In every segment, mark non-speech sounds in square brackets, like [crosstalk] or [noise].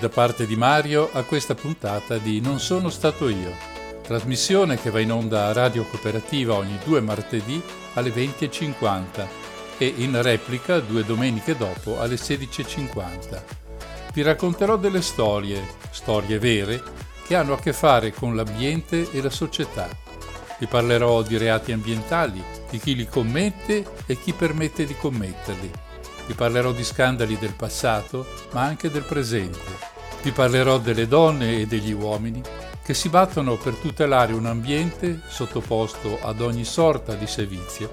Da parte di Mario a questa puntata di Non sono stato io, trasmissione che va in onda a Radio Cooperativa ogni due martedì alle 20.50 e in replica due domeniche dopo alle 16.50. Vi racconterò delle storie, storie vere, che hanno a che fare con l'ambiente e la società. Vi parlerò di reati ambientali, di chi li commette e chi permette di commetterli vi parlerò di scandali del passato, ma anche del presente. Vi parlerò delle donne e degli uomini che si battono per tutelare un ambiente sottoposto ad ogni sorta di servizio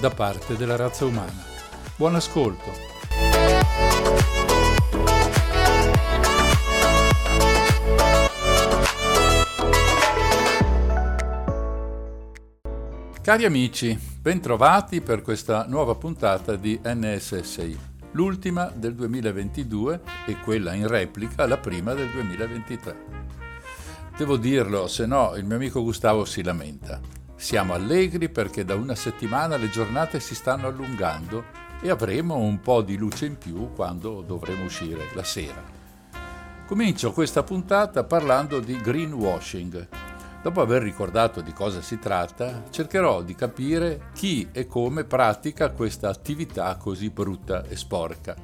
da parte della razza umana. Buon ascolto! Cari amici, bentrovati per questa nuova puntata di NSSI, l'ultima del 2022 e quella in replica la prima del 2023. Devo dirlo, se no il mio amico Gustavo si lamenta. Siamo allegri perché da una settimana le giornate si stanno allungando e avremo un po' di luce in più quando dovremo uscire la sera. Comincio questa puntata parlando di greenwashing, Dopo aver ricordato di cosa si tratta, cercherò di capire chi e come pratica questa attività così brutta e sporca.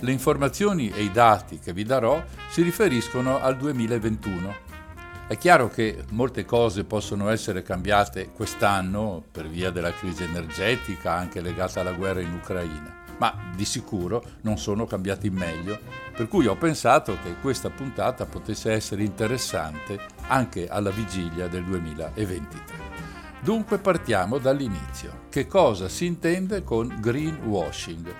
Le informazioni e i dati che vi darò si riferiscono al 2021. È chiaro che molte cose possono essere cambiate quest'anno per via della crisi energetica anche legata alla guerra in Ucraina ma di sicuro non sono cambiati in meglio, per cui ho pensato che questa puntata potesse essere interessante anche alla vigilia del 2023. Dunque partiamo dall'inizio. Che cosa si intende con greenwashing?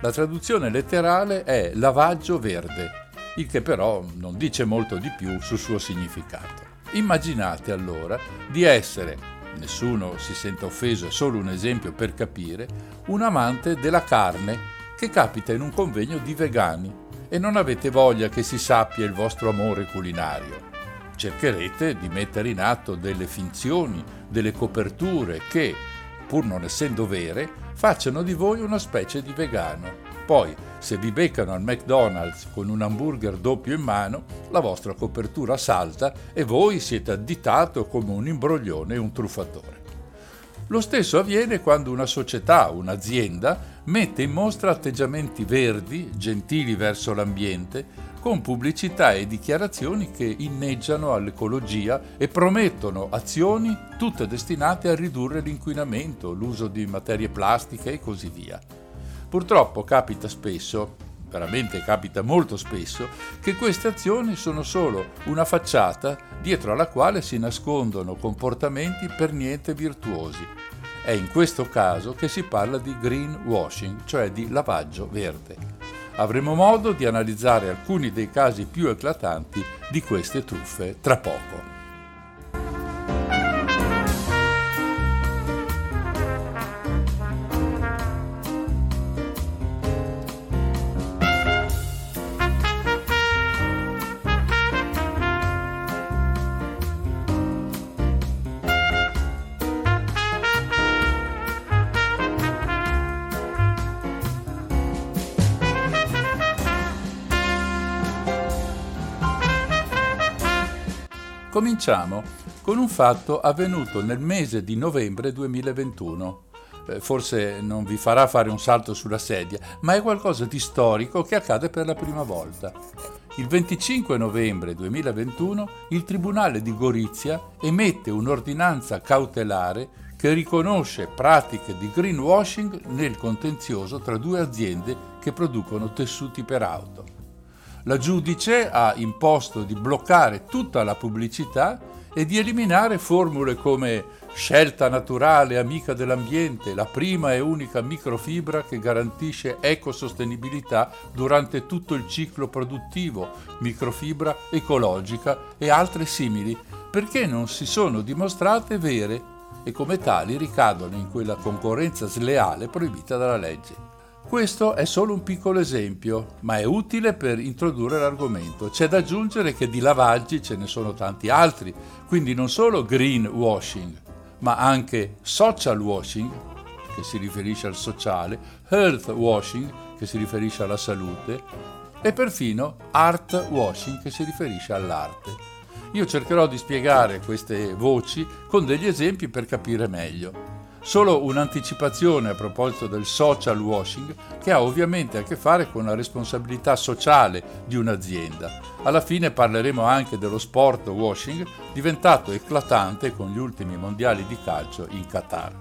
La traduzione letterale è lavaggio verde, il che però non dice molto di più sul suo significato. Immaginate allora di essere nessuno si senta offeso, è solo un esempio per capire, un amante della carne che capita in un convegno di vegani e non avete voglia che si sappia il vostro amore culinario. Cercherete di mettere in atto delle finzioni, delle coperture che, pur non essendo vere, facciano di voi una specie di vegano. Poi, se vi beccano al McDonald's con un hamburger doppio in mano, la vostra copertura salta e voi siete additato come un imbroglione e un truffatore. Lo stesso avviene quando una società, un'azienda, mette in mostra atteggiamenti verdi, gentili verso l'ambiente, con pubblicità e dichiarazioni che inneggiano all'ecologia e promettono azioni tutte destinate a ridurre l'inquinamento, l'uso di materie plastiche e così via. Purtroppo capita spesso, veramente capita molto spesso, che queste azioni sono solo una facciata dietro alla quale si nascondono comportamenti per niente virtuosi. È in questo caso che si parla di greenwashing, cioè di lavaggio verde. Avremo modo di analizzare alcuni dei casi più eclatanti di queste truffe tra poco. Cominciamo con un fatto avvenuto nel mese di novembre 2021. Eh, forse non vi farà fare un salto sulla sedia, ma è qualcosa di storico che accade per la prima volta. Il 25 novembre 2021 il Tribunale di Gorizia emette un'ordinanza cautelare che riconosce pratiche di greenwashing nel contenzioso tra due aziende che producono tessuti per auto. La giudice ha imposto di bloccare tutta la pubblicità e di eliminare formule come scelta naturale amica dell'ambiente, la prima e unica microfibra che garantisce ecosostenibilità durante tutto il ciclo produttivo, microfibra ecologica e altre simili, perché non si sono dimostrate vere e come tali ricadono in quella concorrenza sleale proibita dalla legge. Questo è solo un piccolo esempio, ma è utile per introdurre l'argomento. C'è da aggiungere che di lavaggi ce ne sono tanti altri, quindi non solo greenwashing, ma anche social washing, che si riferisce al sociale, health washing, che si riferisce alla salute, e perfino art washing che si riferisce all'arte. Io cercherò di spiegare queste voci con degli esempi per capire meglio. Solo un'anticipazione a proposito del social washing che ha ovviamente a che fare con la responsabilità sociale di un'azienda. Alla fine parleremo anche dello sport washing diventato eclatante con gli ultimi mondiali di calcio in Qatar.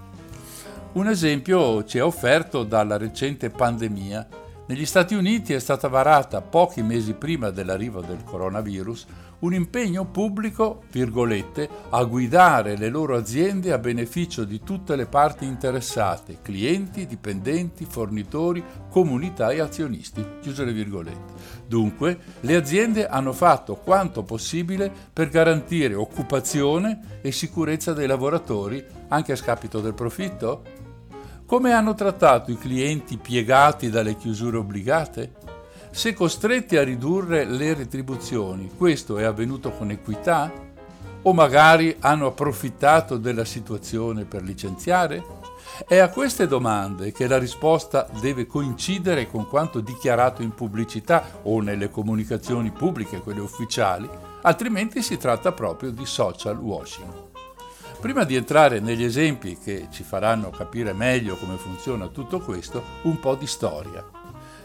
Un esempio ci è offerto dalla recente pandemia. Negli Stati Uniti è stata varata pochi mesi prima dell'arrivo del coronavirus un impegno pubblico, virgolette, a guidare le loro aziende a beneficio di tutte le parti interessate, clienti, dipendenti, fornitori, comunità e azionisti. Chiuse le virgolette. Dunque, le aziende hanno fatto quanto possibile per garantire occupazione e sicurezza dei lavoratori, anche a scapito del profitto? Come hanno trattato i clienti piegati dalle chiusure obbligate? Se costretti a ridurre le retribuzioni, questo è avvenuto con equità? O magari hanno approfittato della situazione per licenziare? È a queste domande che la risposta deve coincidere con quanto dichiarato in pubblicità o nelle comunicazioni pubbliche, quelle ufficiali, altrimenti si tratta proprio di social washing. Prima di entrare negli esempi che ci faranno capire meglio come funziona tutto questo, un po' di storia.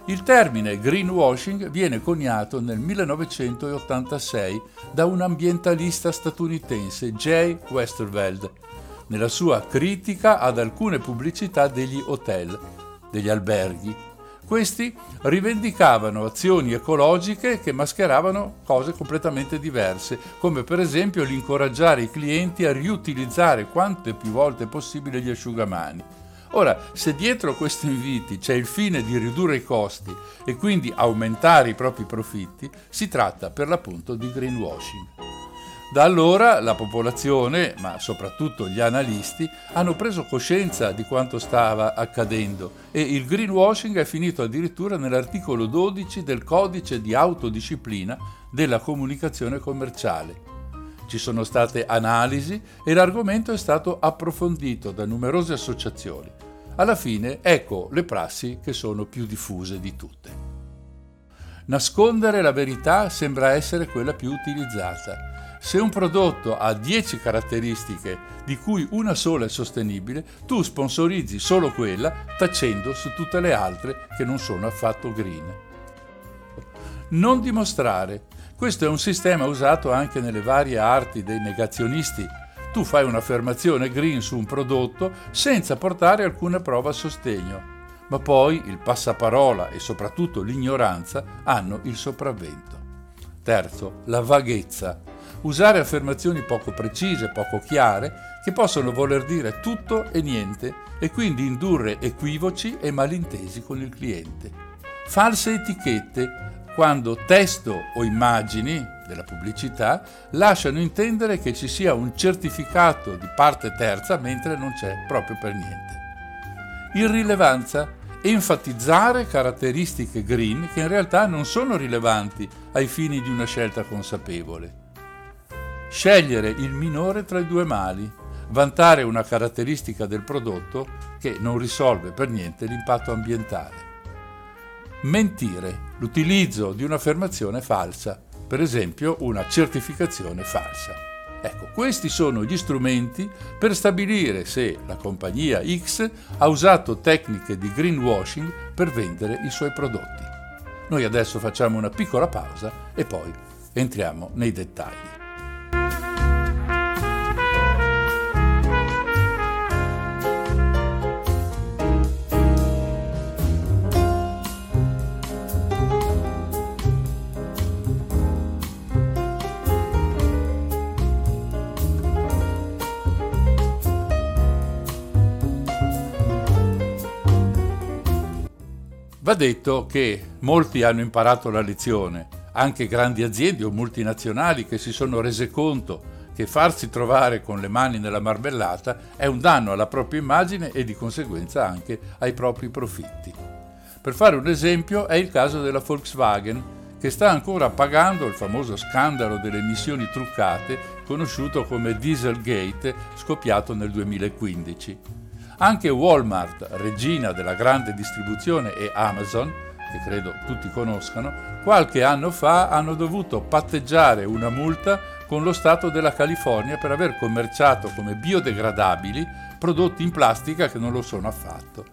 Il termine greenwashing viene coniato nel 1986 da un ambientalista statunitense, Jay Westerveld, nella sua critica ad alcune pubblicità degli hotel, degli alberghi. Questi rivendicavano azioni ecologiche che mascheravano cose completamente diverse, come per esempio l'incoraggiare i clienti a riutilizzare quante più volte possibile gli asciugamani Ora, se dietro questi inviti c'è il fine di ridurre i costi e quindi aumentare i propri profitti, si tratta per l'appunto di greenwashing. Da allora la popolazione, ma soprattutto gli analisti, hanno preso coscienza di quanto stava accadendo e il greenwashing è finito addirittura nell'articolo 12 del codice di autodisciplina della comunicazione commerciale. Ci sono state analisi e l'argomento è stato approfondito da numerose associazioni. Alla fine ecco le prassi che sono più diffuse di tutte. Nascondere la verità sembra essere quella più utilizzata. Se un prodotto ha 10 caratteristiche, di cui una sola è sostenibile, tu sponsorizzi solo quella, tacendo su tutte le altre che non sono affatto green. Non dimostrare questo è un sistema usato anche nelle varie arti dei negazionisti. Tu fai un'affermazione green su un prodotto senza portare alcuna prova a sostegno, ma poi il passaparola e soprattutto l'ignoranza hanno il sopravvento. Terzo, la vaghezza. Usare affermazioni poco precise, poco chiare, che possono voler dire tutto e niente e quindi indurre equivoci e malintesi con il cliente. False etichette quando testo o immagini della pubblicità lasciano intendere che ci sia un certificato di parte terza mentre non c'è proprio per niente. Irrilevanza enfatizzare caratteristiche green che in realtà non sono rilevanti ai fini di una scelta consapevole. Scegliere il minore tra i due mali, vantare una caratteristica del prodotto che non risolve per niente l'impatto ambientale. Mentire, l'utilizzo di un'affermazione falsa, per esempio una certificazione falsa. Ecco, questi sono gli strumenti per stabilire se la compagnia X ha usato tecniche di greenwashing per vendere i suoi prodotti. Noi adesso facciamo una piccola pausa e poi entriamo nei dettagli. Va detto che molti hanno imparato la lezione, anche grandi aziende o multinazionali che si sono rese conto che farsi trovare con le mani nella marmellata è un danno alla propria immagine e di conseguenza anche ai propri profitti. Per fare un esempio è il caso della Volkswagen, che sta ancora pagando il famoso scandalo delle emissioni truccate conosciuto come Dieselgate scoppiato nel 2015. Anche Walmart, regina della grande distribuzione, e Amazon, che credo tutti conoscano, qualche anno fa hanno dovuto patteggiare una multa con lo Stato della California per aver commerciato come biodegradabili prodotti in plastica che non lo sono affatto.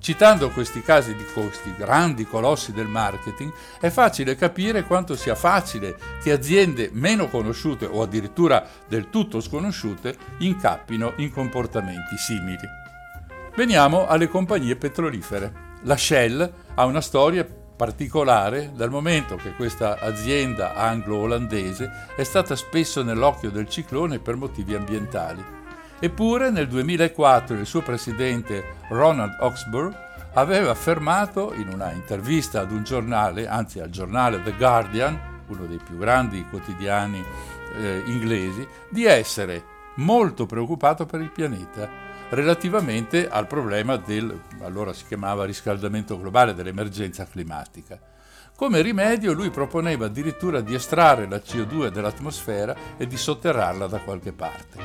Citando questi casi di questi grandi colossi del marketing, è facile capire quanto sia facile che aziende meno conosciute o addirittura del tutto sconosciute incappino in comportamenti simili. Veniamo alle compagnie petrolifere. La Shell ha una storia particolare dal momento che questa azienda anglo-olandese è stata spesso nell'occhio del ciclone per motivi ambientali. Eppure nel 2004 il suo presidente Ronald Oxburgh aveva affermato in una intervista ad un giornale, anzi al giornale The Guardian, uno dei più grandi quotidiani eh, inglesi, di essere molto preoccupato per il pianeta relativamente al problema del, allora si chiamava riscaldamento globale, dell'emergenza climatica. Come rimedio lui proponeva addirittura di estrarre la CO2 dall'atmosfera e di sotterrarla da qualche parte.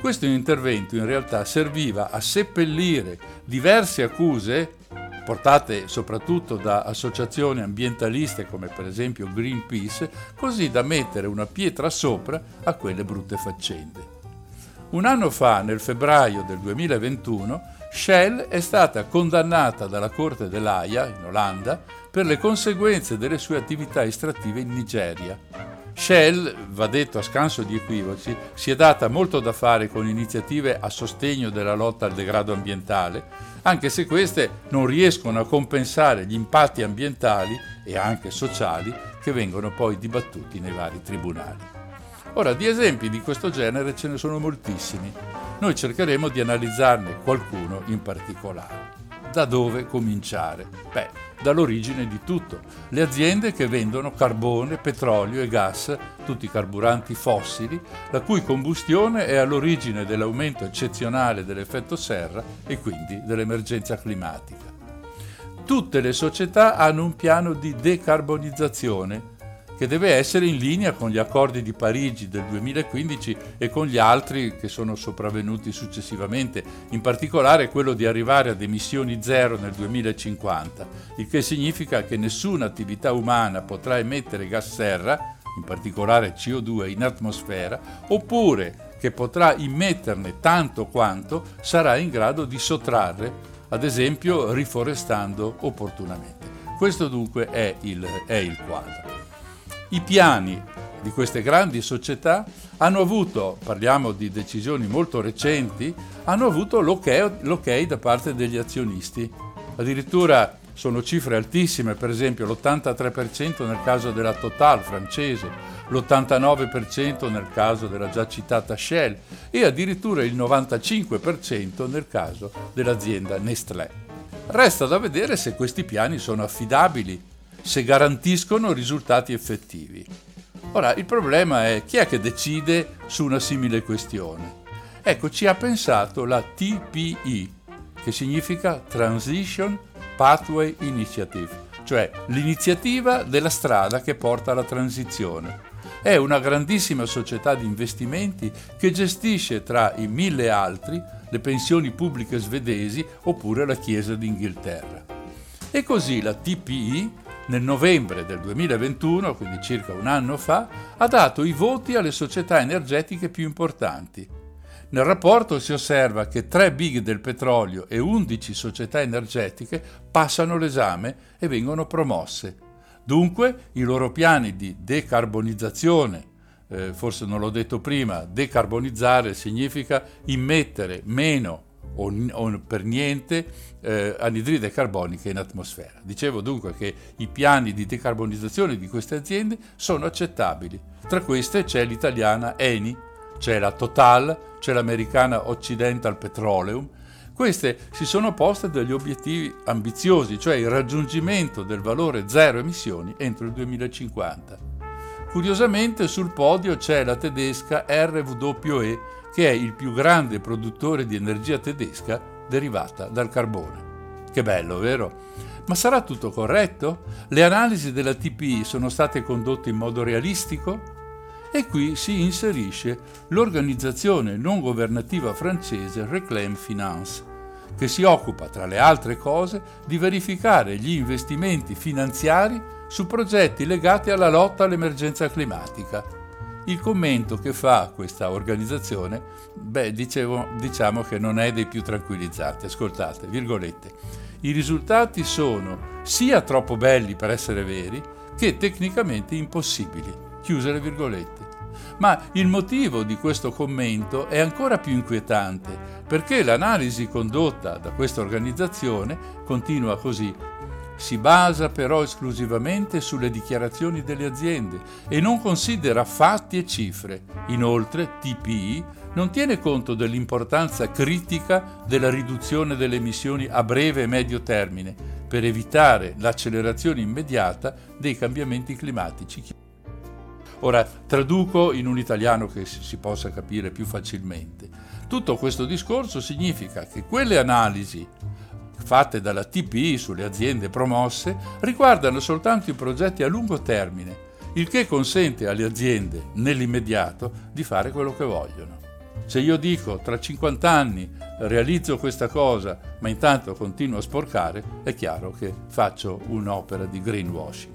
Questo intervento in realtà serviva a seppellire diverse accuse portate soprattutto da associazioni ambientaliste come per esempio Greenpeace, così da mettere una pietra sopra a quelle brutte faccende. Un anno fa, nel febbraio del 2021, Shell è stata condannata dalla Corte dell'AIA in Olanda per le conseguenze delle sue attività estrattive in Nigeria. Shell, va detto a scanso di equivoci, si è data molto da fare con iniziative a sostegno della lotta al degrado ambientale, anche se queste non riescono a compensare gli impatti ambientali e anche sociali che vengono poi dibattuti nei vari tribunali. Ora, di esempi di questo genere ce ne sono moltissimi. Noi cercheremo di analizzarne qualcuno in particolare. Da dove cominciare? Beh, dall'origine di tutto. Le aziende che vendono carbone, petrolio e gas, tutti carburanti fossili, la cui combustione è all'origine dell'aumento eccezionale dell'effetto serra e quindi dell'emergenza climatica. Tutte le società hanno un piano di decarbonizzazione che deve essere in linea con gli accordi di Parigi del 2015 e con gli altri che sono sopravvenuti successivamente, in particolare quello di arrivare ad emissioni zero nel 2050, il che significa che nessuna attività umana potrà emettere gas serra, in particolare CO2 in atmosfera, oppure che potrà immetterne tanto quanto sarà in grado di sottrarre, ad esempio riforestando opportunamente. Questo dunque è il, è il quadro. I piani di queste grandi società hanno avuto, parliamo di decisioni molto recenti, hanno avuto l'ok, l'ok da parte degli azionisti. Addirittura sono cifre altissime, per esempio l'83% nel caso della Total francese, l'89% nel caso della già citata Shell e addirittura il 95% nel caso dell'azienda Nestlé. Resta da vedere se questi piani sono affidabili se garantiscono risultati effettivi. Ora, il problema è chi è che decide su una simile questione? Ecco, ci ha pensato la TPE, che significa Transition Pathway Initiative, cioè l'iniziativa della strada che porta alla transizione. È una grandissima società di investimenti che gestisce tra i mille altri le pensioni pubbliche svedesi oppure la Chiesa d'Inghilterra. E così la TPE nel novembre del 2021, quindi circa un anno fa, ha dato i voti alle società energetiche più importanti. Nel rapporto si osserva che tre big del petrolio e 11 società energetiche passano l'esame e vengono promosse. Dunque i loro piani di decarbonizzazione, eh, forse non l'ho detto prima, decarbonizzare significa immettere meno o, o per niente eh, anidride carbonica in atmosfera. Dicevo dunque che i piani di decarbonizzazione di queste aziende sono accettabili. Tra queste c'è l'italiana Eni, c'è la Total, c'è l'americana Occidental Petroleum. Queste si sono poste degli obiettivi ambiziosi, cioè il raggiungimento del valore zero emissioni entro il 2050. Curiosamente sul podio c'è la tedesca RWE che è il più grande produttore di energia tedesca derivata dal carbone. Che bello, vero? Ma sarà tutto corretto? Le analisi della TPI sono state condotte in modo realistico? E qui si inserisce l'organizzazione non governativa francese Reclaim Finance, che si occupa, tra le altre cose, di verificare gli investimenti finanziari su progetti legati alla lotta all'emergenza climatica. Il commento che fa questa organizzazione, beh, dicevo, diciamo che non è dei più tranquillizzanti. Ascoltate, virgolette. I risultati sono sia troppo belli per essere veri, che tecnicamente impossibili. Chiuse le virgolette. Ma il motivo di questo commento è ancora più inquietante, perché l'analisi condotta da questa organizzazione continua così. Si basa però esclusivamente sulle dichiarazioni delle aziende e non considera fatti e cifre. Inoltre, TPI non tiene conto dell'importanza critica della riduzione delle emissioni a breve e medio termine per evitare l'accelerazione immediata dei cambiamenti climatici. Ora traduco in un italiano che si possa capire più facilmente. Tutto questo discorso significa che quelle analisi fatte dalla TPI sulle aziende promosse riguardano soltanto i progetti a lungo termine, il che consente alle aziende nell'immediato di fare quello che vogliono. Se io dico tra 50 anni realizzo questa cosa, ma intanto continuo a sporcare, è chiaro che faccio un'opera di greenwashing.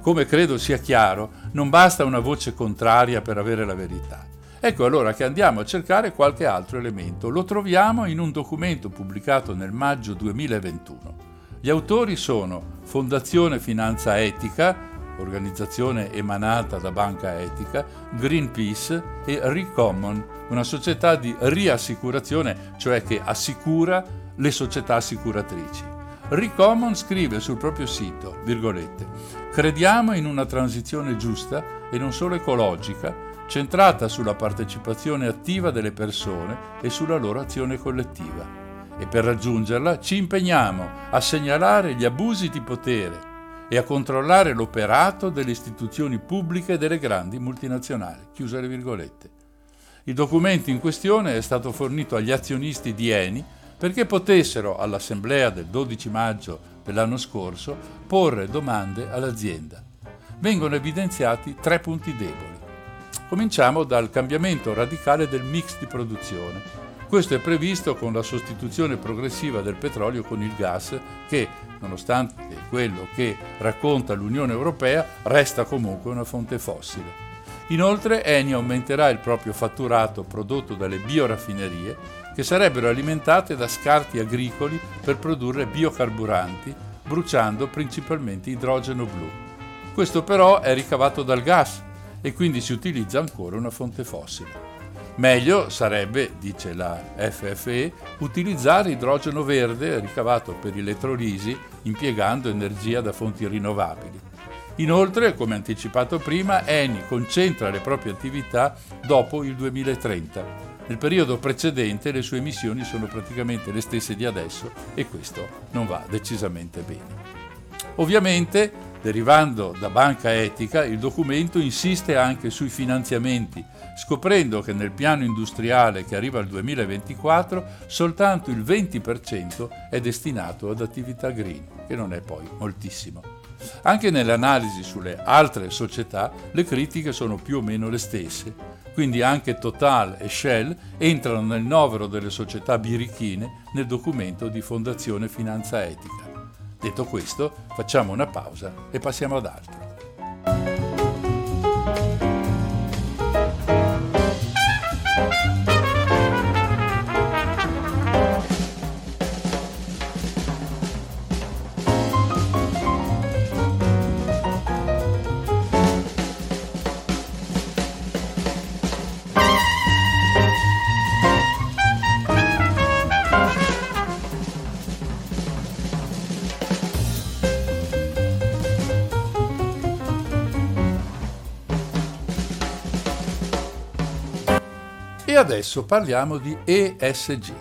Come credo sia chiaro, non basta una voce contraria per avere la verità. Ecco allora che andiamo a cercare qualche altro elemento. Lo troviamo in un documento pubblicato nel maggio 2021. Gli autori sono Fondazione Finanza Etica, organizzazione emanata da Banca Etica, Greenpeace e Recommon, una società di riassicurazione, cioè che assicura le società assicuratrici. Recommon scrive sul proprio sito, virgolette, crediamo in una transizione giusta e non solo ecologica, centrata sulla partecipazione attiva delle persone e sulla loro azione collettiva. E per raggiungerla ci impegniamo a segnalare gli abusi di potere e a controllare l'operato delle istituzioni pubbliche e delle grandi multinazionali. Chiuse le virgolette. Il documento in questione è stato fornito agli azionisti di Eni perché potessero all'assemblea del 12 maggio dell'anno scorso porre domande all'azienda. Vengono evidenziati tre punti deboli. Cominciamo dal cambiamento radicale del mix di produzione. Questo è previsto con la sostituzione progressiva del petrolio con il gas che, nonostante quello che racconta l'Unione Europea, resta comunque una fonte fossile. Inoltre Eni aumenterà il proprio fatturato prodotto dalle bioraffinerie che sarebbero alimentate da scarti agricoli per produrre biocarburanti, bruciando principalmente idrogeno blu. Questo però è ricavato dal gas e quindi si utilizza ancora una fonte fossile. Meglio sarebbe, dice la FFE, utilizzare idrogeno verde ricavato per elettrolisi impiegando energia da fonti rinnovabili. Inoltre, come anticipato prima, Eni concentra le proprie attività dopo il 2030 nel periodo precedente le sue emissioni sono praticamente le stesse di adesso e questo non va decisamente bene. Ovviamente, derivando da Banca Etica, il documento insiste anche sui finanziamenti, scoprendo che nel piano industriale che arriva al 2024 soltanto il 20% è destinato ad attività green, che non è poi moltissimo. Anche nelle analisi sulle altre società le critiche sono più o meno le stesse, quindi anche Total e Shell entrano nel novero delle società birichine nel documento di Fondazione Finanza Etica. Detto questo, facciamo una pausa e passiamo ad altro. Adesso parliamo di ESG.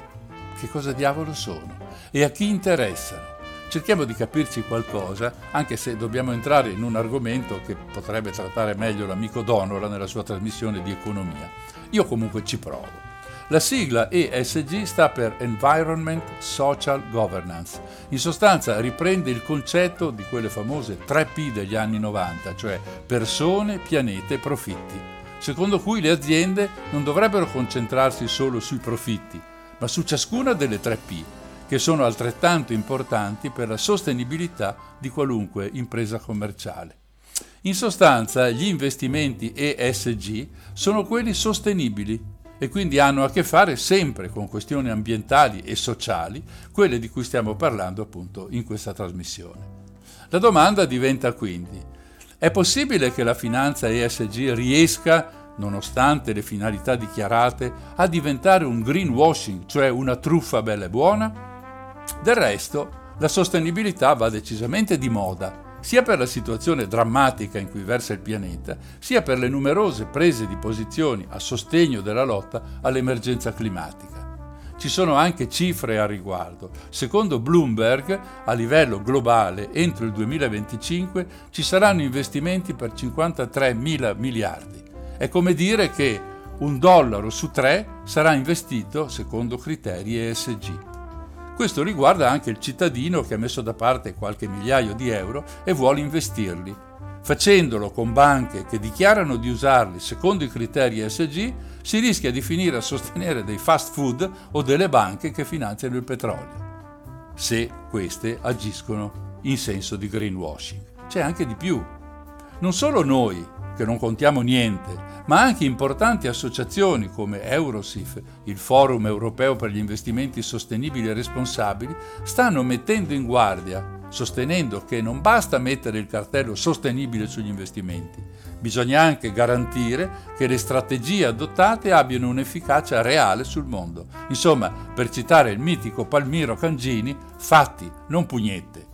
Che cosa diavolo sono? E a chi interessano? Cerchiamo di capirci qualcosa, anche se dobbiamo entrare in un argomento che potrebbe trattare meglio l'amico Donora nella sua trasmissione di economia. Io comunque ci provo. La sigla ESG sta per Environment Social Governance. In sostanza riprende il concetto di quelle famose 3P degli anni 90, cioè persone, pianeta e profitti secondo cui le aziende non dovrebbero concentrarsi solo sui profitti, ma su ciascuna delle tre P, che sono altrettanto importanti per la sostenibilità di qualunque impresa commerciale. In sostanza, gli investimenti ESG sono quelli sostenibili e quindi hanno a che fare sempre con questioni ambientali e sociali, quelle di cui stiamo parlando appunto in questa trasmissione. La domanda diventa quindi, è possibile che la finanza ESG riesca, nonostante le finalità dichiarate, a diventare un greenwashing, cioè una truffa bella e buona? Del resto, la sostenibilità va decisamente di moda sia per la situazione drammatica in cui versa il pianeta, sia per le numerose prese di posizioni a sostegno della lotta all'emergenza climatica. Ci sono anche cifre a riguardo. Secondo Bloomberg, a livello globale, entro il 2025 ci saranno investimenti per 53 mila miliardi. È come dire che un dollaro su tre sarà investito secondo criteri ESG. Questo riguarda anche il cittadino che ha messo da parte qualche migliaio di euro e vuole investirli. Facendolo con banche che dichiarano di usarli secondo i criteri ESG, si rischia di finire a sostenere dei fast food o delle banche che finanziano il petrolio, se queste agiscono in senso di greenwashing. C'è anche di più. Non solo noi, che non contiamo niente, ma anche importanti associazioni come Eurosif, il Forum europeo per gli investimenti sostenibili e responsabili, stanno mettendo in guardia, sostenendo che non basta mettere il cartello sostenibile sugli investimenti, bisogna anche garantire che le strategie adottate abbiano un'efficacia reale sul mondo. Insomma, per citare il mitico Palmiro Cangini, fatti, non pugnette.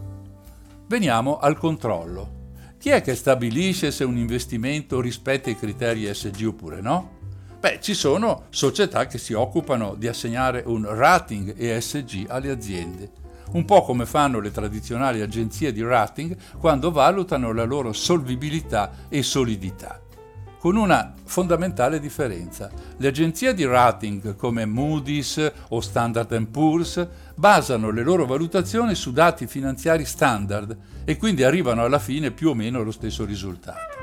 Veniamo al controllo. Chi è che stabilisce se un investimento rispetta i criteri ESG oppure no? Beh, ci sono società che si occupano di assegnare un rating ESG alle aziende, un po' come fanno le tradizionali agenzie di rating quando valutano la loro solvibilità e solidità con una fondamentale differenza. Le agenzie di rating come Moody's o Standard Poor's basano le loro valutazioni su dati finanziari standard e quindi arrivano alla fine più o meno allo stesso risultato.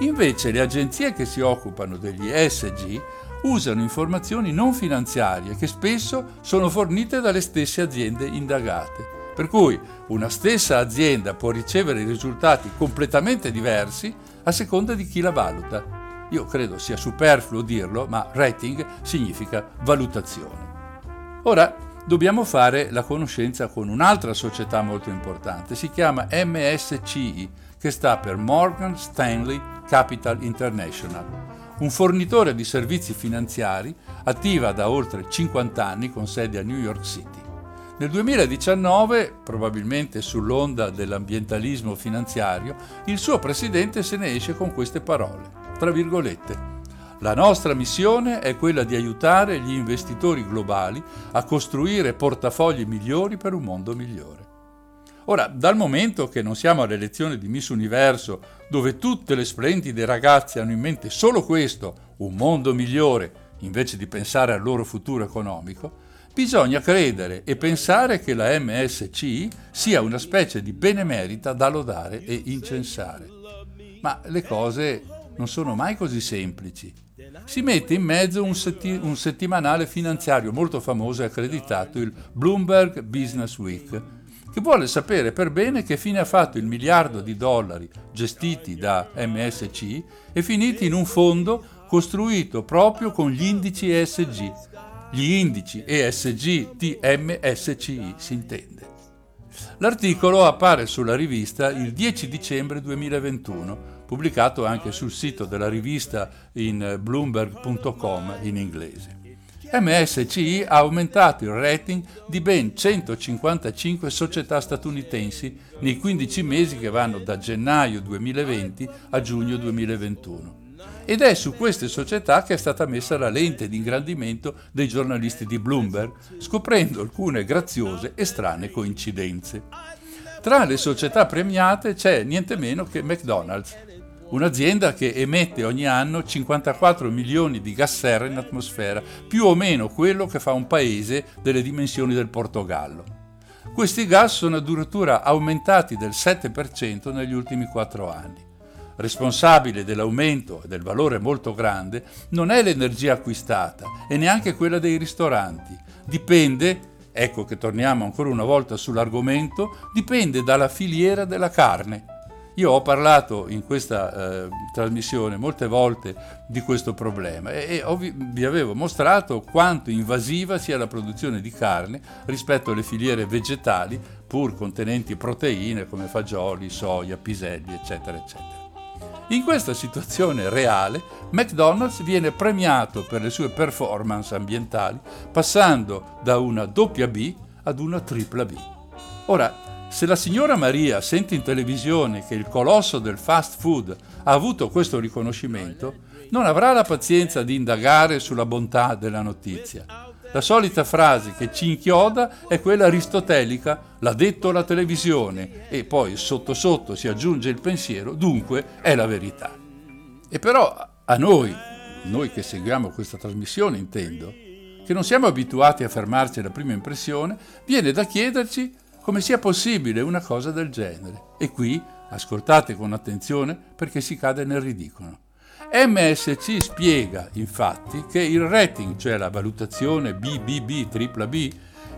Invece le agenzie che si occupano degli ESG usano informazioni non finanziarie che spesso sono fornite dalle stesse aziende indagate. Per cui una stessa azienda può ricevere risultati completamente diversi a seconda di chi la valuta. Io credo sia superfluo dirlo, ma rating significa valutazione. Ora dobbiamo fare la conoscenza con un'altra società molto importante, si chiama MSCI, che sta per Morgan Stanley Capital International, un fornitore di servizi finanziari attiva da oltre 50 anni con sede a New York City. Nel 2019, probabilmente sull'onda dell'ambientalismo finanziario, il suo presidente se ne esce con queste parole, tra virgolette. La nostra missione è quella di aiutare gli investitori globali a costruire portafogli migliori per un mondo migliore. Ora, dal momento che non siamo alle elezioni di Miss Universo, dove tutte le splendide ragazze hanno in mente solo questo, un mondo migliore, invece di pensare al loro futuro economico, bisogna credere e pensare che la MSCI sia una specie di benemerita da lodare e incensare. Ma le cose non sono mai così semplici. Si mette in mezzo un, setti- un settimanale finanziario molto famoso e accreditato, il Bloomberg Business Week, che vuole sapere per bene che fine ha fatto il miliardo di dollari gestiti da MSCI e finiti in un fondo costruito proprio con gli indici ESG, gli indici ESG, TM, SCI si intende. L'articolo appare sulla rivista il 10 dicembre 2021, pubblicato anche sul sito della rivista in bloomberg.com in inglese. MSCI ha aumentato il rating di ben 155 società statunitensi nei 15 mesi che vanno da gennaio 2020 a giugno 2021 ed è su queste società che è stata messa la lente di ingrandimento dei giornalisti di Bloomberg, scoprendo alcune graziose e strane coincidenze. Tra le società premiate c'è niente meno che McDonald's, un'azienda che emette ogni anno 54 milioni di gas serra in atmosfera, più o meno quello che fa un paese delle dimensioni del Portogallo. Questi gas sono addirittura aumentati del 7% negli ultimi 4 anni. responsabile dell'aumento e del valore molto grande non è l'energia acquistata e neanche quella dei ristoranti. Dipende, ecco che torniamo ancora una volta sull'argomento, dipende dalla filiera della carne. Io ho parlato in questa eh, trasmissione molte volte di questo problema e, e vi, vi avevo mostrato quanto invasiva sia la produzione di carne rispetto alle filiere vegetali pur contenenti proteine come fagioli, soia, piselli, eccetera, eccetera. In questa situazione reale, McDonald's viene premiato per le sue performance ambientali, passando da una doppia B ad una tripla B. Ora, se la signora Maria sente in televisione che il colosso del fast food ha avuto questo riconoscimento, non avrà la pazienza di indagare sulla bontà della notizia. La solita frase che ci inchioda è quella aristotelica, l'ha detto la televisione, e poi sotto sotto si aggiunge il pensiero, dunque è la verità. E però a noi, noi che seguiamo questa trasmissione intendo, che non siamo abituati a fermarci alla prima impressione, viene da chiederci come sia possibile una cosa del genere. E qui ascoltate con attenzione perché si cade nel ridicolo. MSC spiega infatti che il rating, cioè la valutazione BBB, tripla B,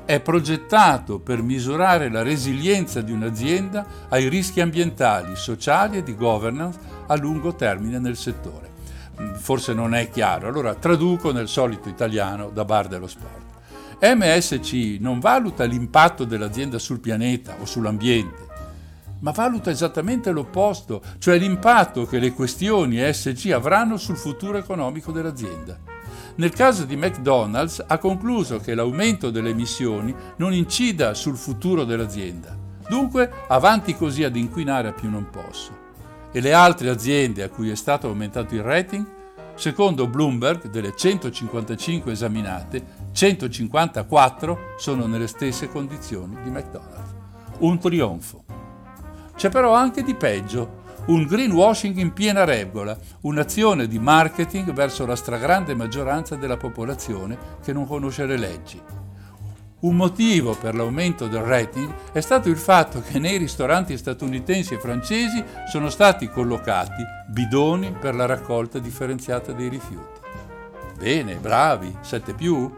è progettato per misurare la resilienza di un'azienda ai rischi ambientali, sociali e di governance a lungo termine nel settore. Forse non è chiaro, allora traduco nel solito italiano da bar dello sport. MSC non valuta l'impatto dell'azienda sul pianeta o sull'ambiente, ma valuta esattamente l'opposto, cioè l'impatto che le questioni ESG avranno sul futuro economico dell'azienda. Nel caso di McDonald's ha concluso che l'aumento delle emissioni non incida sul futuro dell'azienda. Dunque, avanti così ad inquinare a più non posso. E le altre aziende a cui è stato aumentato il rating Secondo Bloomberg, delle 155 esaminate, 154 sono nelle stesse condizioni di McDonald's. Un trionfo. C'è però anche di peggio, un greenwashing in piena regola, un'azione di marketing verso la stragrande maggioranza della popolazione che non conosce le leggi. Un motivo per l'aumento del rating è stato il fatto che nei ristoranti statunitensi e francesi sono stati collocati bidoni per la raccolta differenziata dei rifiuti. Bene, bravi, 7 più?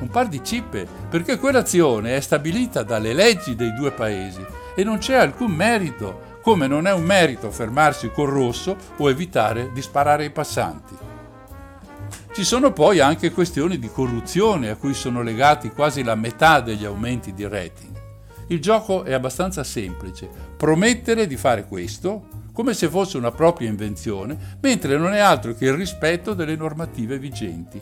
Un par di cippe, perché quell'azione è stabilita dalle leggi dei due paesi e non c'è alcun merito, come non è un merito fermarsi col rosso o evitare di sparare ai passanti. Ci sono poi anche questioni di corruzione a cui sono legati quasi la metà degli aumenti di rating. Il gioco è abbastanza semplice, promettere di fare questo come se fosse una propria invenzione, mentre non è altro che il rispetto delle normative vigenti.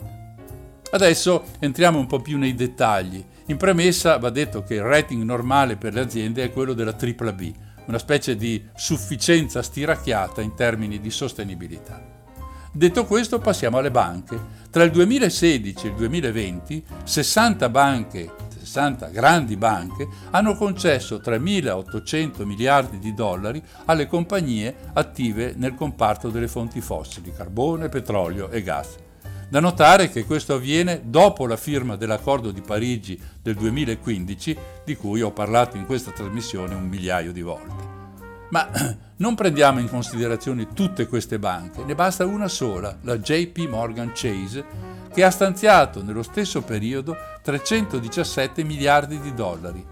Adesso entriamo un po' più nei dettagli. In premessa va detto che il rating normale per le aziende è quello della AAA, una specie di sufficienza stiracchiata in termini di sostenibilità. Detto questo passiamo alle banche. Tra il 2016 e il 2020 60 banche 60 grandi banche hanno concesso 3.800 miliardi di dollari alle compagnie attive nel comparto delle fonti fossili, carbone, petrolio e gas. Da notare che questo avviene dopo la firma dell'accordo di Parigi del 2015, di cui ho parlato in questa trasmissione un migliaio di volte. Ma [clears throat] non prendiamo in considerazione tutte queste banche, ne basta una sola, la JP Morgan Chase, che ha stanziato nello stesso periodo 317 miliardi di dollari.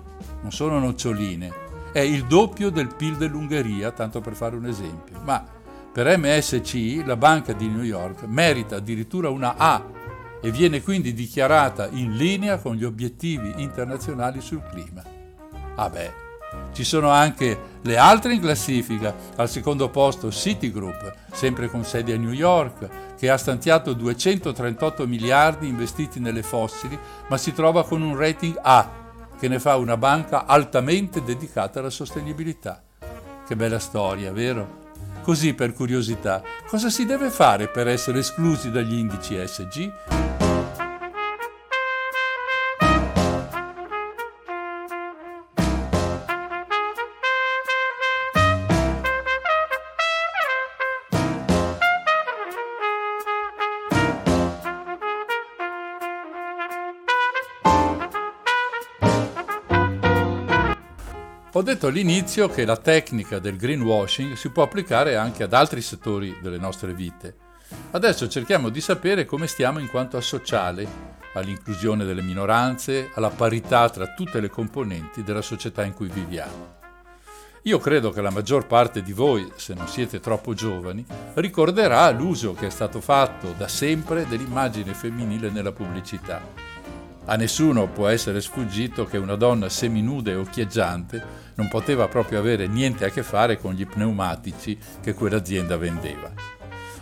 Non sono noccioline, è il doppio del PIL dell'Ungheria, tanto per fare un esempio. Ma per MSC, la banca di New York, merita addirittura una A e viene quindi dichiarata in linea con gli obiettivi internazionali sul clima. Ah beh, ci sono anche le altre in classifica, al secondo posto Citigroup, sempre con sede a New York, che ha stanziato 238 miliardi investiti nelle fossili, ma si trova con un rating A, che ne fa una banca altamente dedicata alla sostenibilità. Che bella storia, vero? Così per curiosità, cosa si deve fare per essere esclusi dagli indici SG? Ho detto all'inizio che la tecnica del greenwashing si può applicare anche ad altri settori delle nostre vite. Adesso cerchiamo di sapere come stiamo in quanto a sociale, all'inclusione delle minoranze, alla parità tra tutte le componenti della società in cui viviamo. Io credo che la maggior parte di voi, se non siete troppo giovani, ricorderà l'uso che è stato fatto da sempre dell'immagine femminile nella pubblicità a nessuno può essere sfuggito che una donna seminuda e occhieggiante non poteva proprio avere niente a che fare con gli pneumatici che quell'azienda vendeva.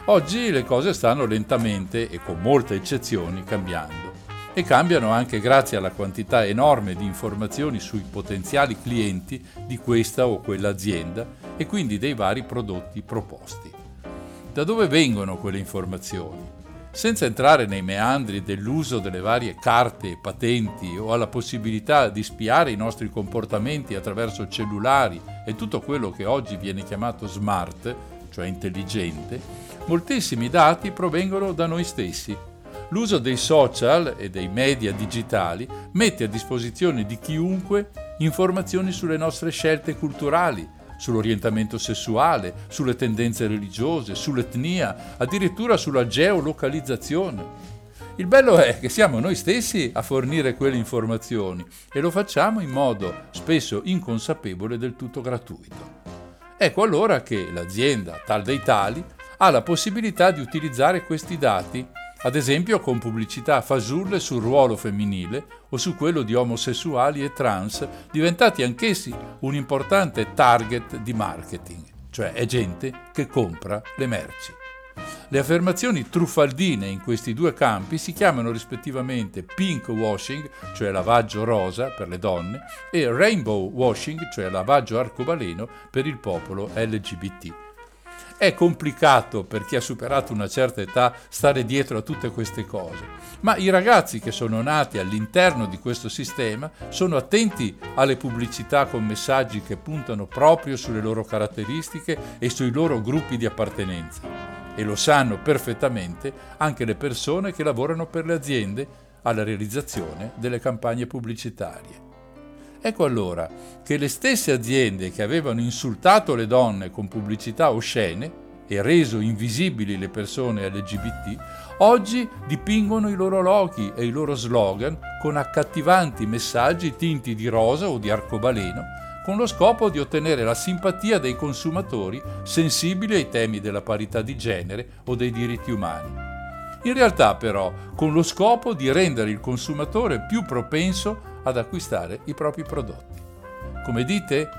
Oggi le cose stanno lentamente e con molte eccezioni cambiando e cambiano anche grazie alla quantità enorme di informazioni sui potenziali clienti di questa o quell'azienda e quindi dei vari prodotti proposti. Da dove vengono quelle informazioni? Senza entrare nei meandri dell'uso delle varie carte e patenti o alla possibilità di spiare i nostri comportamenti attraverso cellulari e tutto quello che oggi viene chiamato smart, cioè intelligente, moltissimi dati provengono da noi stessi. L'uso dei social e dei media digitali mette a disposizione di chiunque informazioni sulle nostre scelte culturali, sull'orientamento sessuale, sulle tendenze religiose, sull'etnia, addirittura sulla geolocalizzazione. Il bello è che siamo noi stessi a fornire quelle informazioni e lo facciamo in modo spesso inconsapevole del tutto gratuito. Ecco allora che l'azienda, tal dei tali, ha la possibilità di utilizzare questi dati ad esempio con pubblicità fasulle sul ruolo femminile o su quello di omosessuali e trans, diventati anch'essi un importante target di marketing, cioè è gente che compra le merci. Le affermazioni truffaldine in questi due campi si chiamano rispettivamente pink washing, cioè lavaggio rosa per le donne, e rainbow washing, cioè lavaggio arcobaleno per il popolo LGBT. È complicato per chi ha superato una certa età stare dietro a tutte queste cose, ma i ragazzi che sono nati all'interno di questo sistema sono attenti alle pubblicità con messaggi che puntano proprio sulle loro caratteristiche e sui loro gruppi di appartenenza. E lo sanno perfettamente anche le persone che lavorano per le aziende alla realizzazione delle campagne pubblicitarie. Ecco allora che le stesse aziende che avevano insultato le donne con pubblicità oscene e reso invisibili le persone LGBT, oggi dipingono i loro loghi e i loro slogan con accattivanti messaggi tinti di rosa o di arcobaleno, con lo scopo di ottenere la simpatia dei consumatori sensibili ai temi della parità di genere o dei diritti umani. In realtà però con lo scopo di rendere il consumatore più propenso ad acquistare i propri prodotti. Come dite?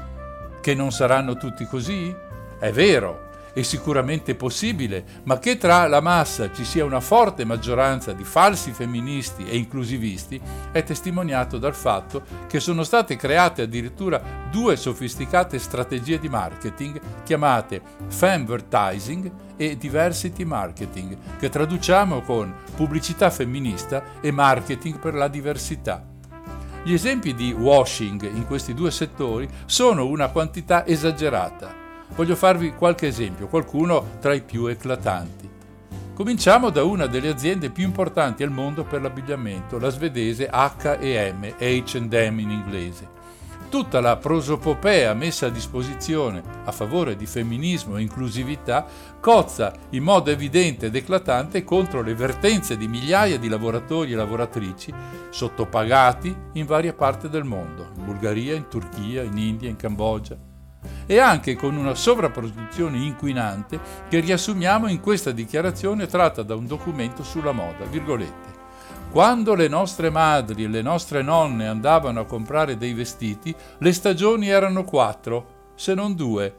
Che non saranno tutti così? È vero, è sicuramente possibile, ma che tra la massa ci sia una forte maggioranza di falsi femministi e inclusivisti è testimoniato dal fatto che sono state create addirittura due sofisticate strategie di marketing chiamate Femvertising e Diversity Marketing, che traduciamo con pubblicità femminista e marketing per la diversità. Gli esempi di washing in questi due settori sono una quantità esagerata. Voglio farvi qualche esempio, qualcuno tra i più eclatanti. Cominciamo da una delle aziende più importanti al mondo per l'abbigliamento, la svedese H&M, H&M in inglese tutta la prosopopea messa a disposizione a favore di femminismo e inclusività cozza in modo evidente ed eclatante contro le vertenze di migliaia di lavoratori e lavoratrici sottopagati in varie parti del mondo, in Bulgaria, in Turchia, in India, in Cambogia, e anche con una sovrapproduzione inquinante che riassumiamo in questa dichiarazione tratta da un documento sulla moda, virgolette. Quando le nostre madri e le nostre nonne andavano a comprare dei vestiti, le stagioni erano quattro, se non due.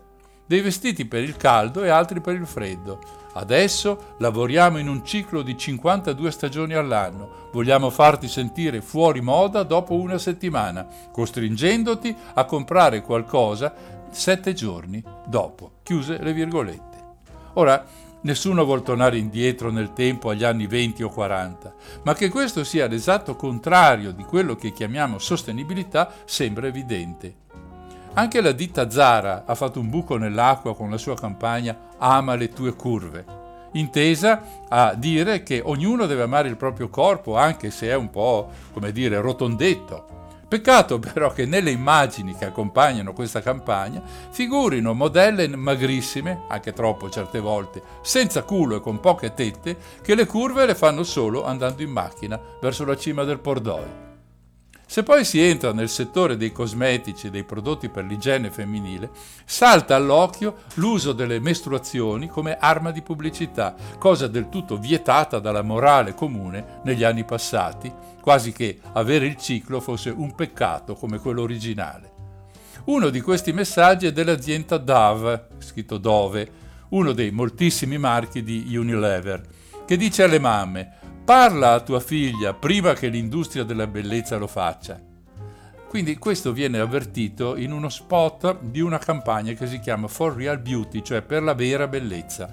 Dei vestiti per il caldo e altri per il freddo. Adesso lavoriamo in un ciclo di 52 stagioni all'anno. Vogliamo farti sentire fuori moda dopo una settimana, costringendoti a comprare qualcosa sette giorni dopo. Chiuse le virgolette. Ora, Nessuno vuol tornare indietro nel tempo agli anni 20 o 40, ma che questo sia l'esatto contrario di quello che chiamiamo sostenibilità sembra evidente. Anche la ditta Zara ha fatto un buco nell'acqua con la sua campagna Ama le tue curve, intesa a dire che ognuno deve amare il proprio corpo anche se è un po', come dire, rotondetto Peccato però che nelle immagini che accompagnano questa campagna figurino modelle magrissime, anche troppo certe volte, senza culo e con poche tette, che le curve le fanno solo andando in macchina verso la cima del Pordoi. Se poi si entra nel settore dei cosmetici e dei prodotti per l'igiene femminile, salta all'occhio l'uso delle mestruazioni come arma di pubblicità, cosa del tutto vietata dalla morale comune negli anni passati, quasi che avere il ciclo fosse un peccato come quello originale. Uno di questi messaggi è dell'azienda Dove, scritto Dove, uno dei moltissimi marchi di Unilever, che dice alle mamme Parla a tua figlia prima che l'industria della bellezza lo faccia. Quindi questo viene avvertito in uno spot di una campagna che si chiama For Real Beauty, cioè per la vera bellezza.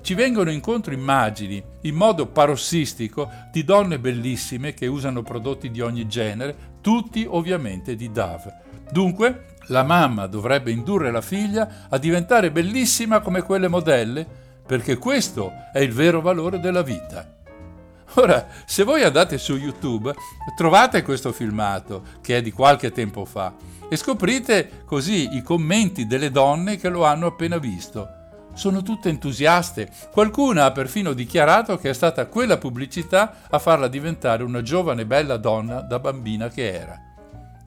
Ci vengono incontro immagini in modo parossistico di donne bellissime che usano prodotti di ogni genere, tutti ovviamente di Dove. Dunque, la mamma dovrebbe indurre la figlia a diventare bellissima come quelle modelle, perché questo è il vero valore della vita. Ora, se voi andate su YouTube, trovate questo filmato, che è di qualche tempo fa, e scoprite così i commenti delle donne che lo hanno appena visto. Sono tutte entusiaste. Qualcuna ha perfino dichiarato che è stata quella pubblicità a farla diventare una giovane bella donna da bambina che era.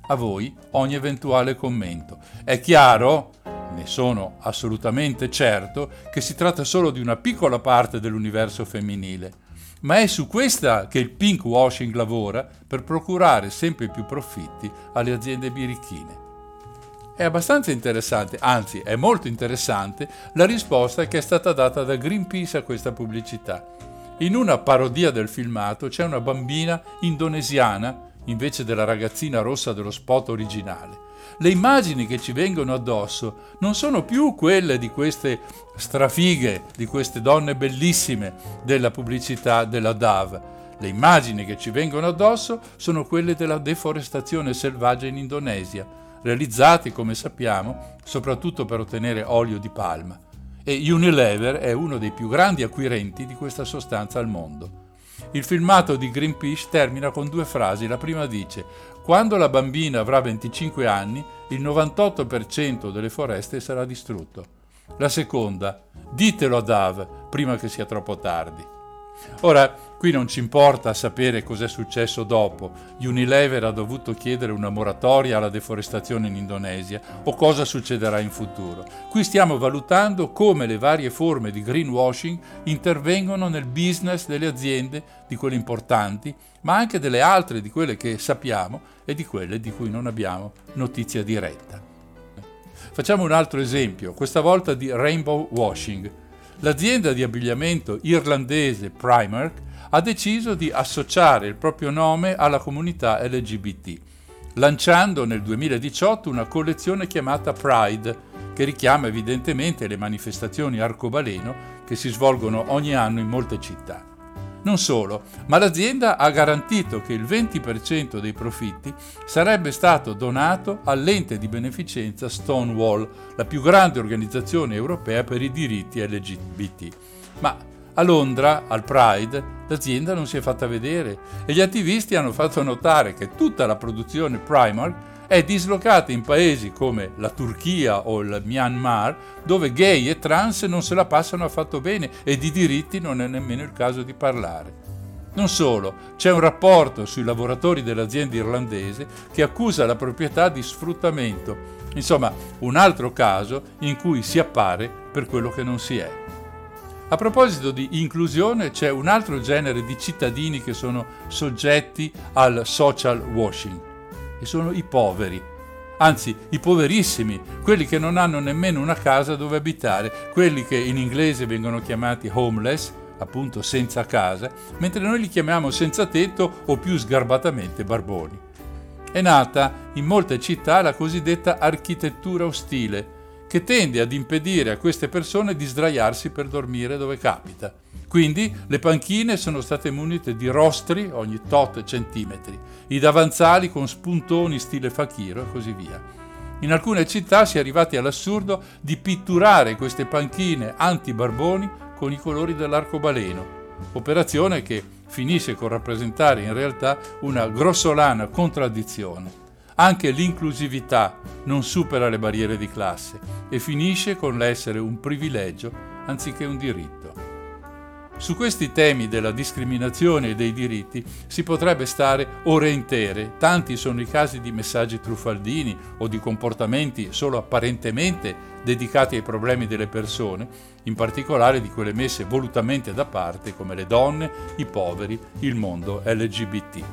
A voi ogni eventuale commento. È chiaro, ne sono assolutamente certo, che si tratta solo di una piccola parte dell'universo femminile ma è su questa che il pink washing lavora per procurare sempre più profitti alle aziende birichine. È abbastanza interessante, anzi è molto interessante, la risposta che è stata data da Greenpeace a questa pubblicità. In una parodia del filmato c'è una bambina indonesiana invece della ragazzina rossa dello spot originale le immagini che ci vengono addosso non sono più quelle di queste strafighe, di queste donne bellissime della pubblicità della DAV. Le immagini che ci vengono addosso sono quelle della deforestazione selvaggia in Indonesia, realizzate, come sappiamo, soprattutto per ottenere olio di palma. E Unilever è uno dei più grandi acquirenti di questa sostanza al mondo. Il filmato di Greenpeace termina con due frasi. La prima dice: quando la bambina avrà 25 anni, il 98% delle foreste sarà distrutto. La seconda, ditelo a Dav prima che sia troppo tardi. Ora, qui non ci importa sapere cos'è successo dopo. Unilever ha dovuto chiedere una moratoria alla deforestazione in Indonesia o cosa succederà in futuro. Qui stiamo valutando come le varie forme di greenwashing intervengono nel business delle aziende, di quelle importanti, ma anche delle altre, di quelle che sappiamo e di quelle di cui non abbiamo notizia diretta. Facciamo un altro esempio, questa volta di rainbow washing l'azienda di abbigliamento irlandese Primark ha deciso di associare il proprio nome alla comunità LGBT, lanciando nel 2018 una collezione chiamata Pride, che richiama evidentemente le manifestazioni arcobaleno che si svolgono ogni anno in molte città. Non solo, ma l'azienda ha garantito che il 20% dei profitti sarebbe stato donato all'ente di beneficenza Stonewall, la più grande organizzazione europea per i diritti LGBT. Ma a Londra, al Pride, l'azienda non si è fatta vedere e gli attivisti hanno fatto notare che tutta la produzione Primark è dislocata in paesi come la Turchia o il Myanmar, dove gay e trans non se la passano affatto bene e di diritti non è nemmeno il caso di parlare. Non solo, c'è un rapporto sui lavoratori dell'azienda irlandese che accusa la proprietà di sfruttamento. Insomma, un altro caso in cui si appare per quello che non si è. A proposito di inclusione, c'è un altro genere di cittadini che sono soggetti al social washing e sono i poveri. Anzi, i poverissimi, quelli che non hanno nemmeno una casa dove abitare, quelli che in inglese vengono chiamati homeless, appunto senza casa, mentre noi li chiamiamo senza tetto o più sgarbatamente barboni. È nata in molte città la cosiddetta architettura ostile, che tende ad impedire a queste persone di sdraiarsi per dormire dove capita. Quindi le panchine sono state munite di rostri ogni tot centimetri, i davanzali con spuntoni stile fakiro e così via. In alcune città si è arrivati all'assurdo di pitturare queste panchine anti-barboni con i colori dell'arcobaleno, operazione che finisce con rappresentare in realtà una grossolana contraddizione. Anche l'inclusività non supera le barriere di classe e finisce con l'essere un privilegio anziché un diritto. Su questi temi della discriminazione e dei diritti si potrebbe stare ore intere, tanti sono i casi di messaggi truffaldini o di comportamenti solo apparentemente dedicati ai problemi delle persone, in particolare di quelle messe volutamente da parte come le donne, i poveri, il mondo LGBT.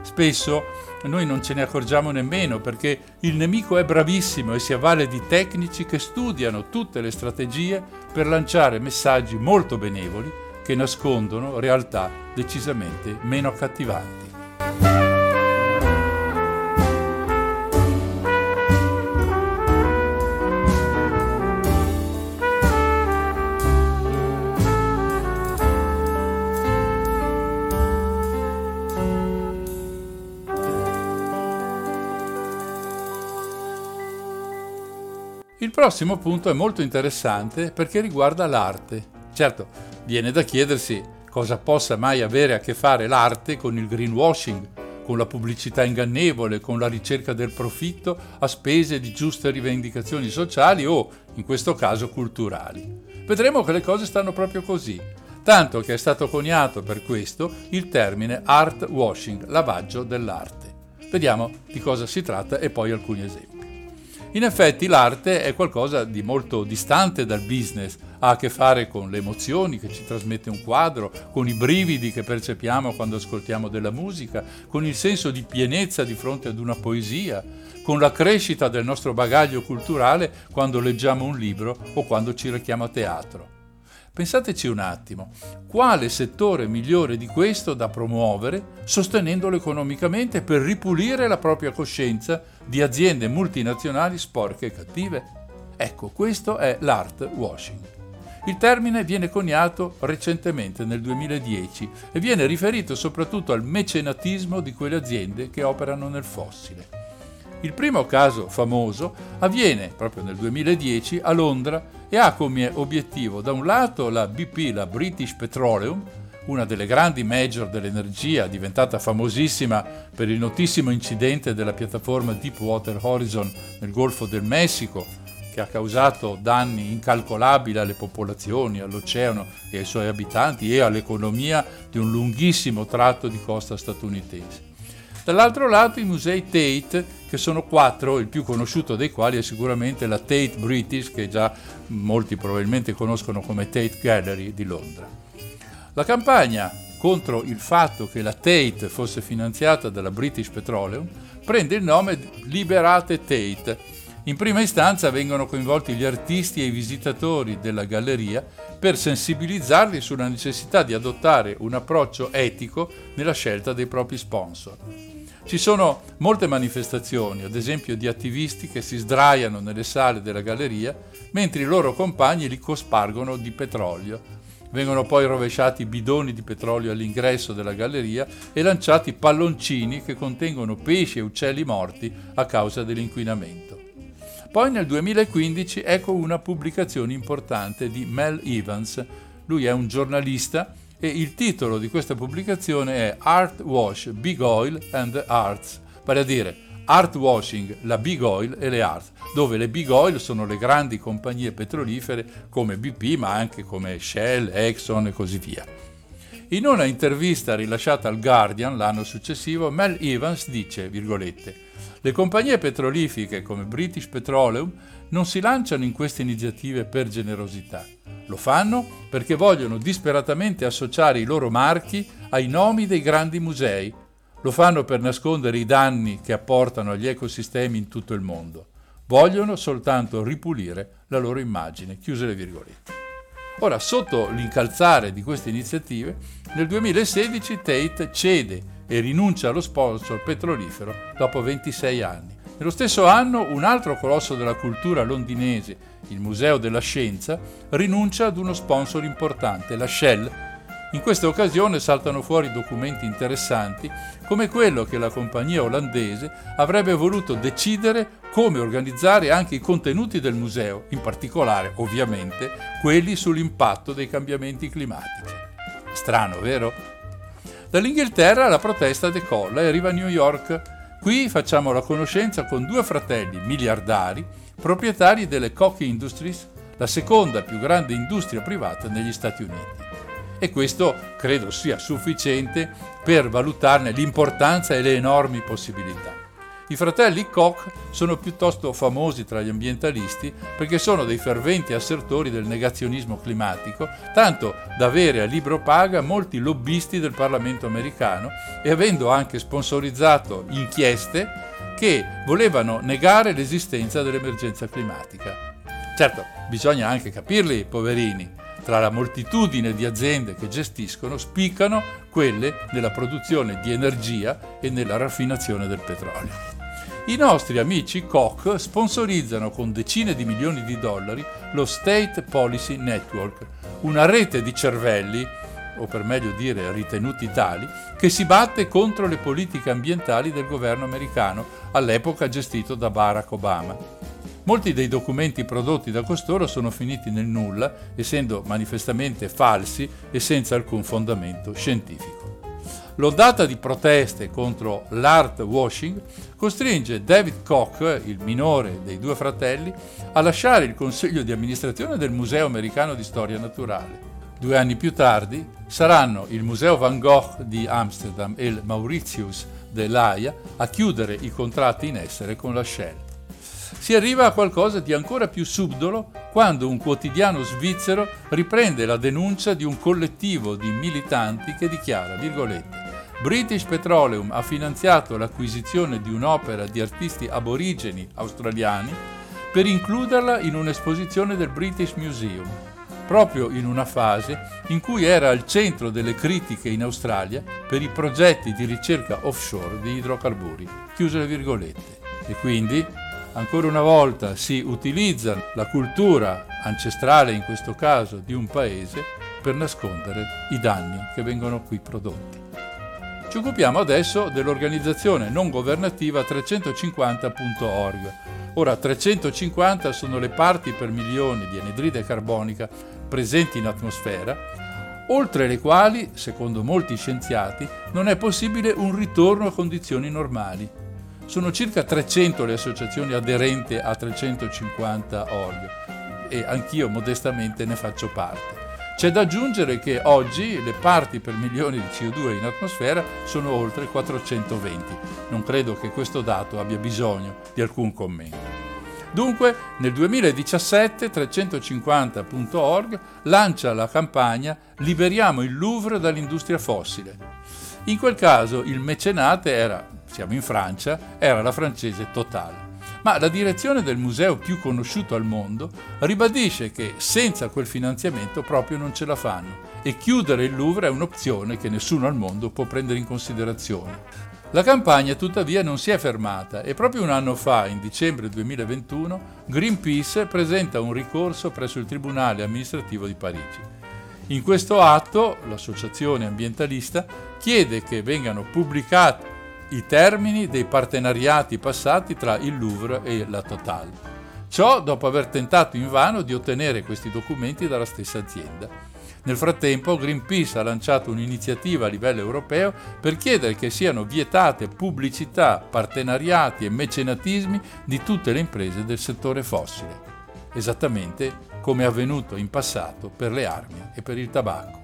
Spesso noi non ce ne accorgiamo nemmeno perché il nemico è bravissimo e si avvale di tecnici che studiano tutte le strategie per lanciare messaggi molto benevoli che nascondono realtà decisamente meno accattivanti. Il prossimo punto è molto interessante perché riguarda l'arte. Certo, Viene da chiedersi cosa possa mai avere a che fare l'arte con il greenwashing, con la pubblicità ingannevole, con la ricerca del profitto a spese di giuste rivendicazioni sociali o, in questo caso, culturali. Vedremo che le cose stanno proprio così, tanto che è stato coniato per questo il termine art washing, lavaggio dell'arte. Vediamo di cosa si tratta e poi alcuni esempi. In effetti l'arte è qualcosa di molto distante dal business, ha a che fare con le emozioni che ci trasmette un quadro, con i brividi che percepiamo quando ascoltiamo della musica, con il senso di pienezza di fronte ad una poesia, con la crescita del nostro bagaglio culturale quando leggiamo un libro o quando ci rechiamo a teatro. Pensateci un attimo, quale settore migliore di questo da promuovere sostenendolo economicamente per ripulire la propria coscienza di aziende multinazionali sporche e cattive? Ecco, questo è l'art washing. Il termine viene coniato recentemente nel 2010 e viene riferito soprattutto al mecenatismo di quelle aziende che operano nel fossile. Il primo caso famoso avviene proprio nel 2010 a Londra e ha come obiettivo da un lato la BP, la British Petroleum, una delle grandi major dell'energia diventata famosissima per il notissimo incidente della piattaforma Deepwater Horizon nel Golfo del Messico, che ha causato danni incalcolabili alle popolazioni, all'oceano e ai suoi abitanti e all'economia di un lunghissimo tratto di costa statunitense. Dall'altro lato i musei Tate, che sono quattro, il più conosciuto dei quali è sicuramente la Tate British, che già molti probabilmente conoscono come Tate Gallery di Londra. La campagna contro il fatto che la Tate fosse finanziata dalla British Petroleum prende il nome Liberate Tate. In prima istanza vengono coinvolti gli artisti e i visitatori della galleria per sensibilizzarli sulla necessità di adottare un approccio etico nella scelta dei propri sponsor. Ci sono molte manifestazioni, ad esempio di attivisti che si sdraiano nelle sale della galleria mentre i loro compagni li cospargono di petrolio. Vengono poi rovesciati bidoni di petrolio all'ingresso della galleria e lanciati palloncini che contengono pesci e uccelli morti a causa dell'inquinamento. Poi nel 2015 ecco una pubblicazione importante di Mel Evans. Lui è un giornalista e il titolo di questa pubblicazione è Art Wash, Big Oil and the Arts, vale a dire Art Washing, la Big Oil e le Arts, dove le Big Oil sono le grandi compagnie petrolifere come BP ma anche come Shell, Exxon e così via. In una intervista rilasciata al Guardian l'anno successivo, Mel Evans dice, virgolette, le compagnie petrolifere come British Petroleum non si lanciano in queste iniziative per generosità lo fanno perché vogliono disperatamente associare i loro marchi ai nomi dei grandi musei. Lo fanno per nascondere i danni che apportano agli ecosistemi in tutto il mondo. Vogliono soltanto ripulire la loro immagine. Chiuse le virgolette. Ora, sotto l'incalzare di queste iniziative, nel 2016 Tate cede e rinuncia allo sponsor petrolifero dopo 26 anni. Nello stesso anno un altro colosso della cultura londinese, il Museo della Scienza, rinuncia ad uno sponsor importante, la Shell. In questa occasione saltano fuori documenti interessanti come quello che la compagnia olandese avrebbe voluto decidere come organizzare anche i contenuti del museo, in particolare ovviamente quelli sull'impatto dei cambiamenti climatici. Strano, vero? Dall'Inghilterra la protesta decolla e arriva a New York Qui facciamo la conoscenza con due fratelli miliardari, proprietari delle Koch Industries, la seconda più grande industria privata negli Stati Uniti. E questo credo sia sufficiente per valutarne l'importanza e le enormi possibilità. I fratelli Koch sono piuttosto famosi tra gli ambientalisti perché sono dei ferventi assertori del negazionismo climatico, tanto da avere a libro paga molti lobbisti del Parlamento americano e avendo anche sponsorizzato inchieste che volevano negare l'esistenza dell'emergenza climatica. Certo, bisogna anche capirli, poverini. Tra la moltitudine di aziende che gestiscono spiccano quelle nella produzione di energia e nella raffinazione del petrolio. I nostri amici Koch sponsorizzano con decine di milioni di dollari lo State Policy Network, una rete di cervelli, o per meglio dire ritenuti tali, che si batte contro le politiche ambientali del governo americano, all'epoca gestito da Barack Obama. Molti dei documenti prodotti da costoro sono finiti nel nulla, essendo manifestamente falsi e senza alcun fondamento scientifico. L'ondata di proteste contro l'art washing costringe David Koch, il minore dei due fratelli, a lasciare il consiglio di amministrazione del Museo americano di storia naturale. Due anni più tardi saranno il Museo Van Gogh di Amsterdam e il Mauritius dell'Aia a chiudere i contratti in essere con la Shell. Si arriva a qualcosa di ancora più subdolo quando un quotidiano svizzero riprende la denuncia di un collettivo di militanti che dichiara, virgolette, British Petroleum ha finanziato l'acquisizione di un'opera di artisti aborigeni australiani per includerla in un'esposizione del British Museum, proprio in una fase in cui era al centro delle critiche in Australia per i progetti di ricerca offshore di idrocarburi. Chiuse le virgolette. E quindi, ancora una volta, si utilizza la cultura ancestrale, in questo caso, di un paese per nascondere i danni che vengono qui prodotti. Ci occupiamo adesso dell'organizzazione non governativa 350.org. Ora, 350 sono le parti per milioni di anidride carbonica presenti in atmosfera, oltre le quali, secondo molti scienziati, non è possibile un ritorno a condizioni normali. Sono circa 300 le associazioni aderenti a 350 org e anch'io modestamente ne faccio parte. C'è da aggiungere che oggi le parti per milioni di CO2 in atmosfera sono oltre 420. Non credo che questo dato abbia bisogno di alcun commento. Dunque, nel 2017 350.org lancia la campagna Liberiamo il Louvre dall'industria fossile. In quel caso il mecenate era, siamo in Francia, era la francese Total ma la direzione del museo più conosciuto al mondo ribadisce che senza quel finanziamento proprio non ce la fanno e chiudere il Louvre è un'opzione che nessuno al mondo può prendere in considerazione. La campagna tuttavia non si è fermata e proprio un anno fa, in dicembre 2021, Greenpeace presenta un ricorso presso il Tribunale amministrativo di Parigi. In questo atto l'associazione ambientalista chiede che vengano pubblicati i termini dei partenariati passati tra il Louvre e la Total. Ciò dopo aver tentato invano di ottenere questi documenti dalla stessa azienda. Nel frattempo Greenpeace ha lanciato un'iniziativa a livello europeo per chiedere che siano vietate pubblicità, partenariati e mecenatismi di tutte le imprese del settore fossile, esattamente come è avvenuto in passato per le armi e per il tabacco.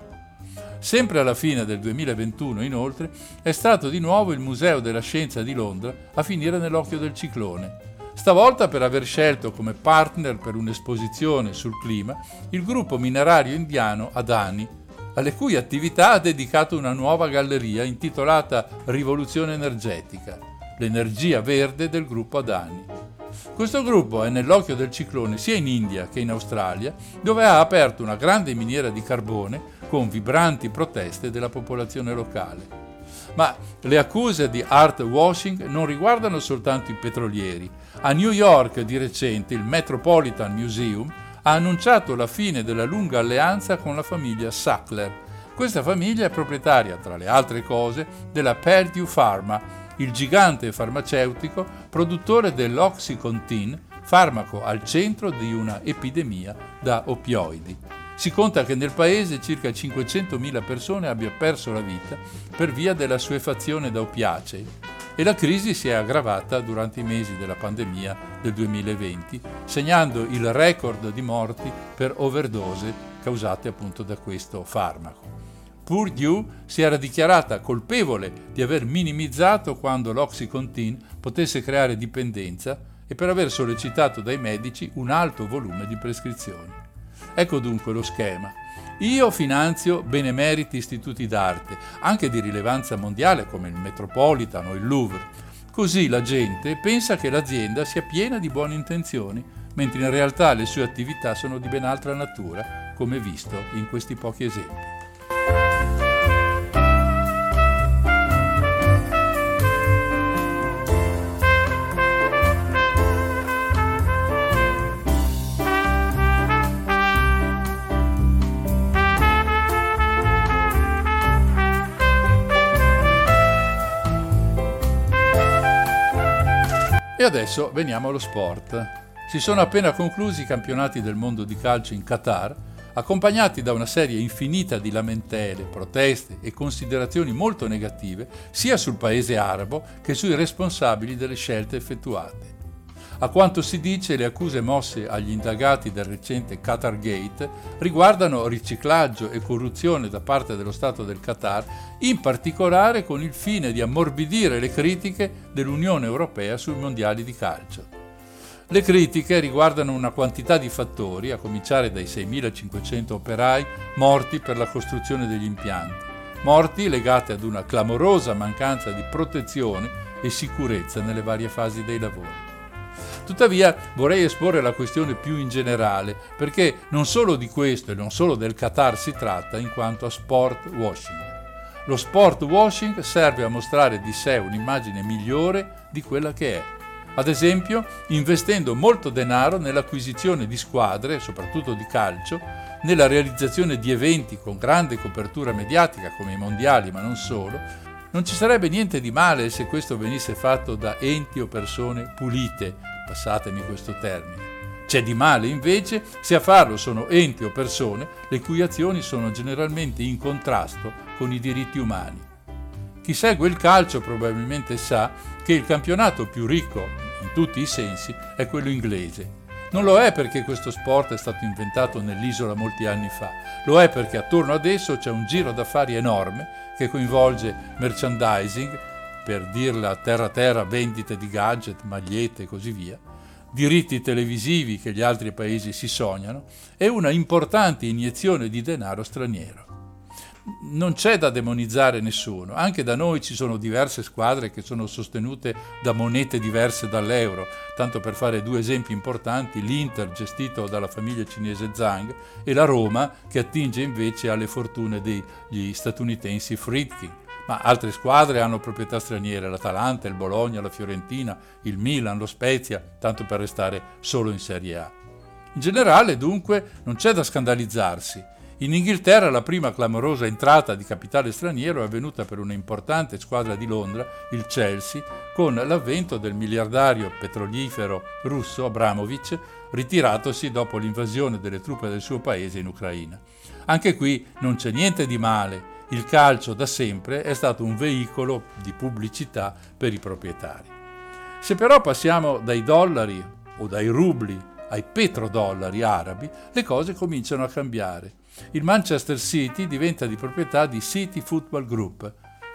Sempre alla fine del 2021, inoltre, è stato di nuovo il Museo della Scienza di Londra a finire nell'occhio del ciclone. Stavolta per aver scelto come partner per un'esposizione sul clima il gruppo minerario indiano Adani, alle cui attività ha dedicato una nuova galleria intitolata Rivoluzione energetica, l'energia verde del gruppo Adani. Questo gruppo è nell'occhio del ciclone sia in India che in Australia, dove ha aperto una grande miniera di carbone con vibranti proteste della popolazione locale. Ma le accuse di art washing non riguardano soltanto i petrolieri. A New York di recente il Metropolitan Museum ha annunciato la fine della lunga alleanza con la famiglia Sackler. Questa famiglia è proprietaria, tra le altre cose, della Purdue Pharma, il gigante farmaceutico produttore dell'Oxycontin, farmaco al centro di una epidemia da opioidi. Si conta che nel paese circa 500.000 persone abbiano perso la vita per via della suefazione da oppiacei. e la crisi si è aggravata durante i mesi della pandemia del 2020, segnando il record di morti per overdose causate appunto da questo farmaco. Purdue si era dichiarata colpevole di aver minimizzato quando l'Oxycontin potesse creare dipendenza e per aver sollecitato dai medici un alto volume di prescrizioni. Ecco dunque lo schema. Io finanzio benemeriti istituti d'arte, anche di rilevanza mondiale come il Metropolitan o il Louvre. Così la gente pensa che l'azienda sia piena di buone intenzioni, mentre in realtà le sue attività sono di ben altra natura, come visto in questi pochi esempi. E adesso veniamo allo sport. Si sono appena conclusi i campionati del mondo di calcio in Qatar, accompagnati da una serie infinita di lamentele, proteste e considerazioni molto negative sia sul paese arabo che sui responsabili delle scelte effettuate. A quanto si dice, le accuse mosse agli indagati del recente Qatar Gate riguardano riciclaggio e corruzione da parte dello Stato del Qatar, in particolare con il fine di ammorbidire le critiche dell'Unione Europea sui mondiali di calcio. Le critiche riguardano una quantità di fattori, a cominciare dai 6.500 operai morti per la costruzione degli impianti, morti legate ad una clamorosa mancanza di protezione e sicurezza nelle varie fasi dei lavori. Tuttavia vorrei esporre la questione più in generale, perché non solo di questo e non solo del Qatar si tratta in quanto a sport washing. Lo sport washing serve a mostrare di sé un'immagine migliore di quella che è. Ad esempio, investendo molto denaro nell'acquisizione di squadre, soprattutto di calcio, nella realizzazione di eventi con grande copertura mediatica come i mondiali, ma non solo, non ci sarebbe niente di male se questo venisse fatto da enti o persone pulite, passatemi questo termine. C'è di male invece se a farlo sono enti o persone le cui azioni sono generalmente in contrasto con i diritti umani. Chi segue il calcio probabilmente sa che il campionato più ricco, in tutti i sensi, è quello inglese. Non lo è perché questo sport è stato inventato nell'isola molti anni fa, lo è perché attorno ad esso c'è un giro d'affari enorme che coinvolge merchandising, per dirla terra terra, vendite di gadget, magliette e così via, diritti televisivi che gli altri paesi si sognano e una importante iniezione di denaro straniero. Non c'è da demonizzare nessuno, anche da noi ci sono diverse squadre che sono sostenute da monete diverse dall'euro, tanto per fare due esempi importanti, l'Inter gestito dalla famiglia cinese Zhang e la Roma che attinge invece alle fortune degli statunitensi Friedkin ma altre squadre hanno proprietà straniere, l'Atalanta, il Bologna, la Fiorentina, il Milan, lo Spezia, tanto per restare solo in Serie A. In generale, dunque, non c'è da scandalizzarsi. In Inghilterra la prima clamorosa entrata di capitale straniero è avvenuta per una importante squadra di Londra, il Chelsea, con l'avvento del miliardario petrolifero russo Abramovich, ritiratosi dopo l'invasione delle truppe del suo paese in Ucraina. Anche qui non c'è niente di male, il calcio da sempre è stato un veicolo di pubblicità per i proprietari. Se però passiamo dai dollari o dai rubli ai petrodollari arabi, le cose cominciano a cambiare. Il Manchester City diventa di proprietà di City Football Group.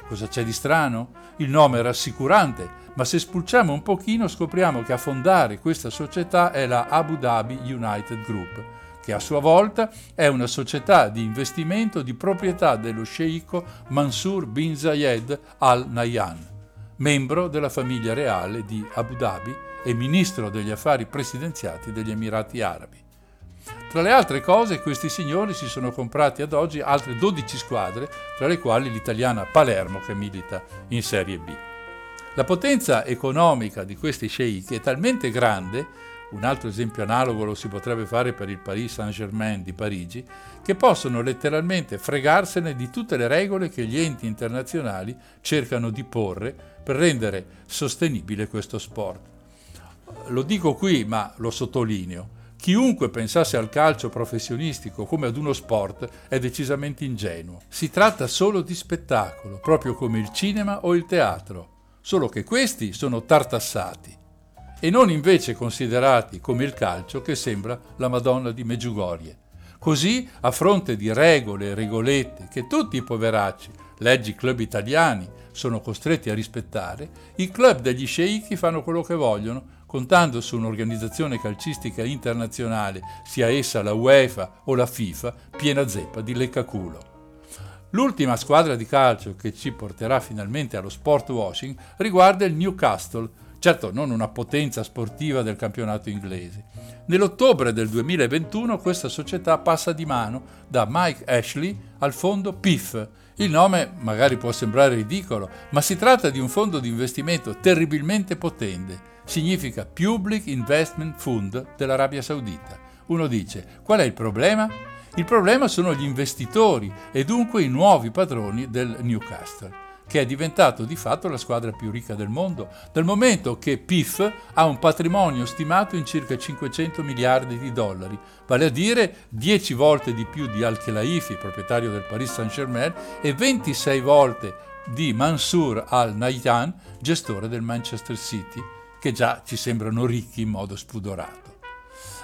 Cosa c'è di strano? Il nome è rassicurante, ma se spulciamo un pochino scopriamo che a fondare questa società è la Abu Dhabi United Group, che a sua volta è una società di investimento di proprietà dello sceicco Mansur bin Zayed al Nahyan, membro della famiglia reale di Abu Dhabi e ministro degli affari presidenziati degli Emirati Arabi. Tra le altre cose, questi signori si sono comprati ad oggi altre 12 squadre, tra le quali l'italiana Palermo che milita in Serie B. La potenza economica di questi sceicchi è talmente grande un altro esempio analogo lo si potrebbe fare per il Paris Saint-Germain di Parigi, che possono letteralmente fregarsene di tutte le regole che gli enti internazionali cercano di porre per rendere sostenibile questo sport. Lo dico qui, ma lo sottolineo. Chiunque pensasse al calcio professionistico come ad uno sport è decisamente ingenuo. Si tratta solo di spettacolo, proprio come il cinema o il teatro. solo che questi sono tartassati e non invece considerati come il calcio che sembra la Madonna di Meggiugorie. Così, a fronte di regole e regolette che tutti i poveracci, leggi club italiani, sono costretti a rispettare, i club degli sceicchi fanno quello che vogliono, contando su un'organizzazione calcistica internazionale, sia essa la UEFA o la FIFA, piena zeppa di leccaculo. L'ultima squadra di calcio che ci porterà finalmente allo sport washing riguarda il Newcastle, certo non una potenza sportiva del campionato inglese. Nell'ottobre del 2021 questa società passa di mano da Mike Ashley al fondo PIF. Il nome magari può sembrare ridicolo, ma si tratta di un fondo di investimento terribilmente potente. Significa Public Investment Fund dell'Arabia Saudita. Uno dice, qual è il problema? Il problema sono gli investitori e dunque i nuovi padroni del Newcastle, che è diventato di fatto la squadra più ricca del mondo, dal momento che PIF ha un patrimonio stimato in circa 500 miliardi di dollari, vale a dire 10 volte di più di Al-Khelaifi, proprietario del Paris Saint-Germain, e 26 volte di Mansour Al-Nahyan, gestore del Manchester City, che già ci sembrano ricchi in modo spudorato.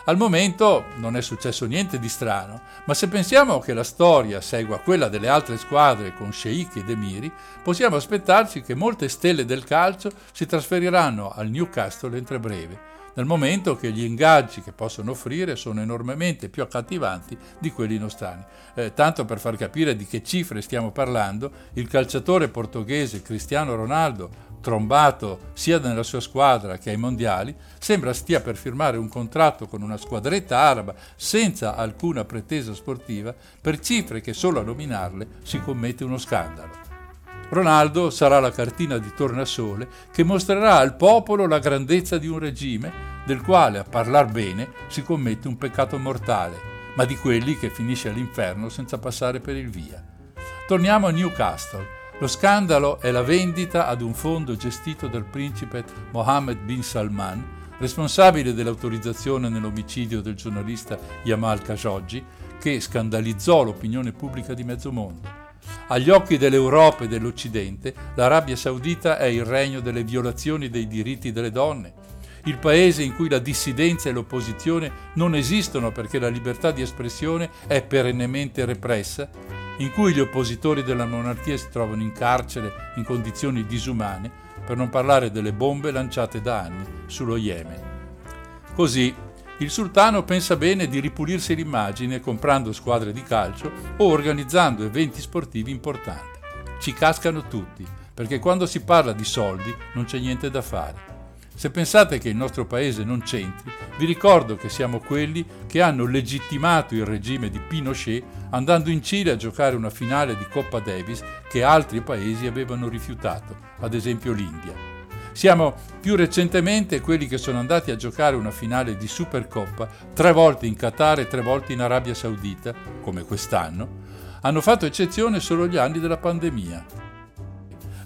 Al momento non è successo niente di strano, ma se pensiamo che la storia segua quella delle altre squadre con sceicchi ed emiri, possiamo aspettarci che molte stelle del calcio si trasferiranno al Newcastle entro breve, nel momento che gli ingaggi che possono offrire sono enormemente più accattivanti di quelli nostrani. Eh, tanto per far capire di che cifre stiamo parlando, il calciatore portoghese Cristiano Ronaldo trombato sia nella sua squadra che ai mondiali, sembra stia per firmare un contratto con una squadretta araba senza alcuna pretesa sportiva per cifre che solo a nominarle si commette uno scandalo. Ronaldo sarà la cartina di tornasole che mostrerà al popolo la grandezza di un regime del quale a parlar bene si commette un peccato mortale, ma di quelli che finisce all'inferno senza passare per il via. Torniamo a Newcastle lo scandalo è la vendita ad un fondo gestito dal principe Mohammed bin Salman, responsabile dell'autorizzazione nell'omicidio del giornalista Yamal Khashoggi, che scandalizzò l'opinione pubblica di mezzo mondo. Agli occhi dell'Europa e dell'Occidente, l'Arabia Saudita è il regno delle violazioni dei diritti delle donne, il paese in cui la dissidenza e l'opposizione non esistono perché la libertà di espressione è perennemente repressa in cui gli oppositori della monarchia si trovano in carcere in condizioni disumane, per non parlare delle bombe lanciate da anni sullo Yemen. Così il sultano pensa bene di ripulirsi l'immagine comprando squadre di calcio o organizzando eventi sportivi importanti. Ci cascano tutti, perché quando si parla di soldi non c'è niente da fare. Se pensate che il nostro paese non c'entri, vi ricordo che siamo quelli che hanno legittimato il regime di Pinochet andando in Cile a giocare una finale di Coppa Davis che altri paesi avevano rifiutato, ad esempio l'India. Siamo più recentemente quelli che sono andati a giocare una finale di Supercoppa tre volte in Qatar e tre volte in Arabia Saudita, come quest'anno. Hanno fatto eccezione solo gli anni della pandemia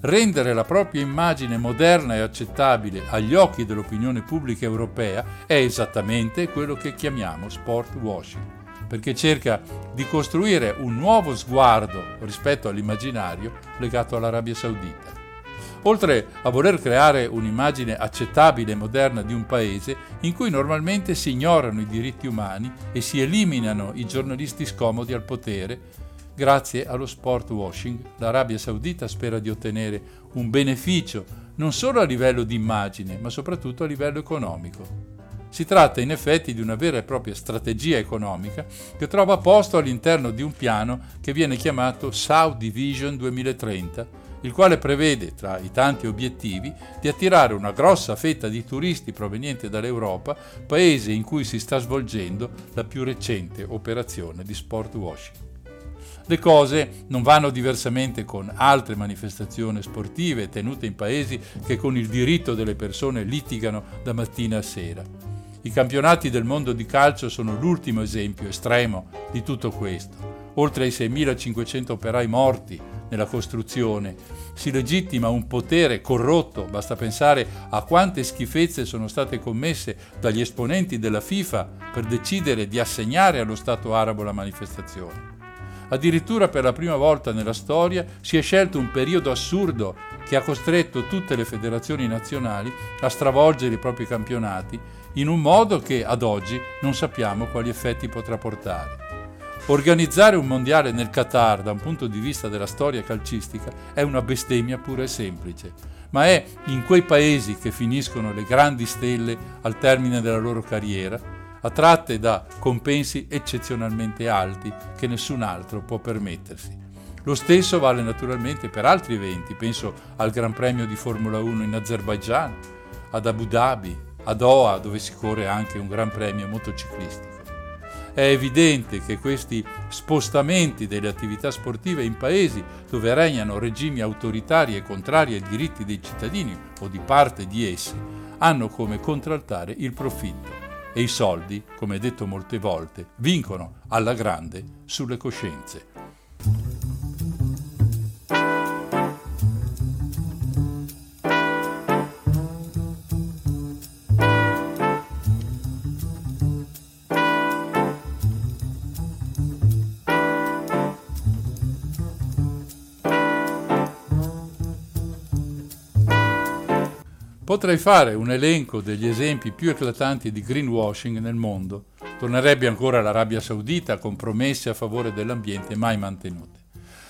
rendere la propria immagine moderna e accettabile agli occhi dell'opinione pubblica europea è esattamente quello che chiamiamo sport washing, perché cerca di costruire un nuovo sguardo rispetto all'immaginario legato all'Arabia Saudita. Oltre a voler creare un'immagine accettabile e moderna di un paese in cui normalmente si ignorano i diritti umani e si eliminano i giornalisti scomodi al potere, Grazie allo sport washing l'Arabia Saudita spera di ottenere un beneficio non solo a livello di immagine, ma soprattutto a livello economico. Si tratta in effetti di una vera e propria strategia economica che trova posto all'interno di un piano che viene chiamato Saudi Vision 2030, il quale prevede, tra i tanti obiettivi, di attirare una grossa fetta di turisti provenienti dall'Europa, paese in cui si sta svolgendo la più recente operazione di sport washing. Le cose non vanno diversamente con altre manifestazioni sportive tenute in paesi che con il diritto delle persone litigano da mattina a sera. I campionati del mondo di calcio sono l'ultimo esempio estremo di tutto questo. Oltre ai 6.500 operai morti nella costruzione, si legittima un potere corrotto, basta pensare a quante schifezze sono state commesse dagli esponenti della FIFA per decidere di assegnare allo Stato arabo la manifestazione. Addirittura per la prima volta nella storia si è scelto un periodo assurdo che ha costretto tutte le federazioni nazionali a stravolgere i propri campionati in un modo che ad oggi non sappiamo quali effetti potrà portare. Organizzare un mondiale nel Qatar da un punto di vista della storia calcistica è una bestemmia pura e semplice, ma è in quei paesi che finiscono le grandi stelle al termine della loro carriera attratte da compensi eccezionalmente alti che nessun altro può permettersi. Lo stesso vale naturalmente per altri eventi, penso al Gran Premio di Formula 1 in Azerbaijan, ad Abu Dhabi, a Doha dove si corre anche un Gran Premio motociclistico. È evidente che questi spostamenti delle attività sportive in paesi dove regnano regimi autoritari e contrari ai diritti dei cittadini o di parte di essi hanno come contraltare il profitto e i soldi, come detto molte volte, vincono alla grande sulle coscienze. Potrei fare un elenco degli esempi più eclatanti di greenwashing nel mondo. Tornerebbe ancora l'Arabia Saudita con promesse a favore dell'ambiente mai mantenute.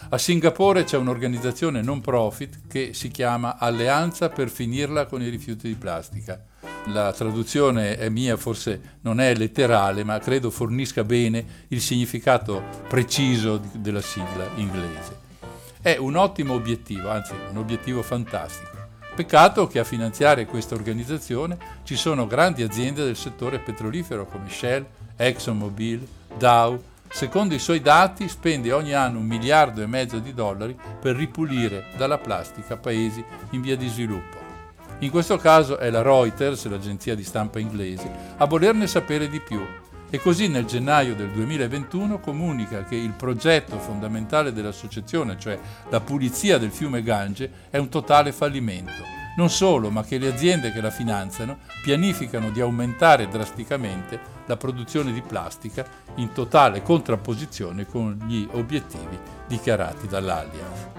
A Singapore c'è un'organizzazione non profit che si chiama Alleanza per finirla con i rifiuti di plastica. La traduzione è mia, forse non è letterale, ma credo fornisca bene il significato preciso della sigla inglese. È un ottimo obiettivo, anzi un obiettivo fantastico Peccato che a finanziare questa organizzazione ci sono grandi aziende del settore petrolifero come Shell, ExxonMobil, Dow. Secondo i suoi dati spende ogni anno un miliardo e mezzo di dollari per ripulire dalla plastica paesi in via di sviluppo. In questo caso è la Reuters, l'agenzia di stampa inglese, a volerne sapere di più e così nel gennaio del 2021 comunica che il progetto fondamentale dell'associazione, cioè la pulizia del fiume Gange, è un totale fallimento. Non solo, ma che le aziende che la finanziano pianificano di aumentare drasticamente la produzione di plastica in totale contrapposizione con gli obiettivi dichiarati dall'Allianz.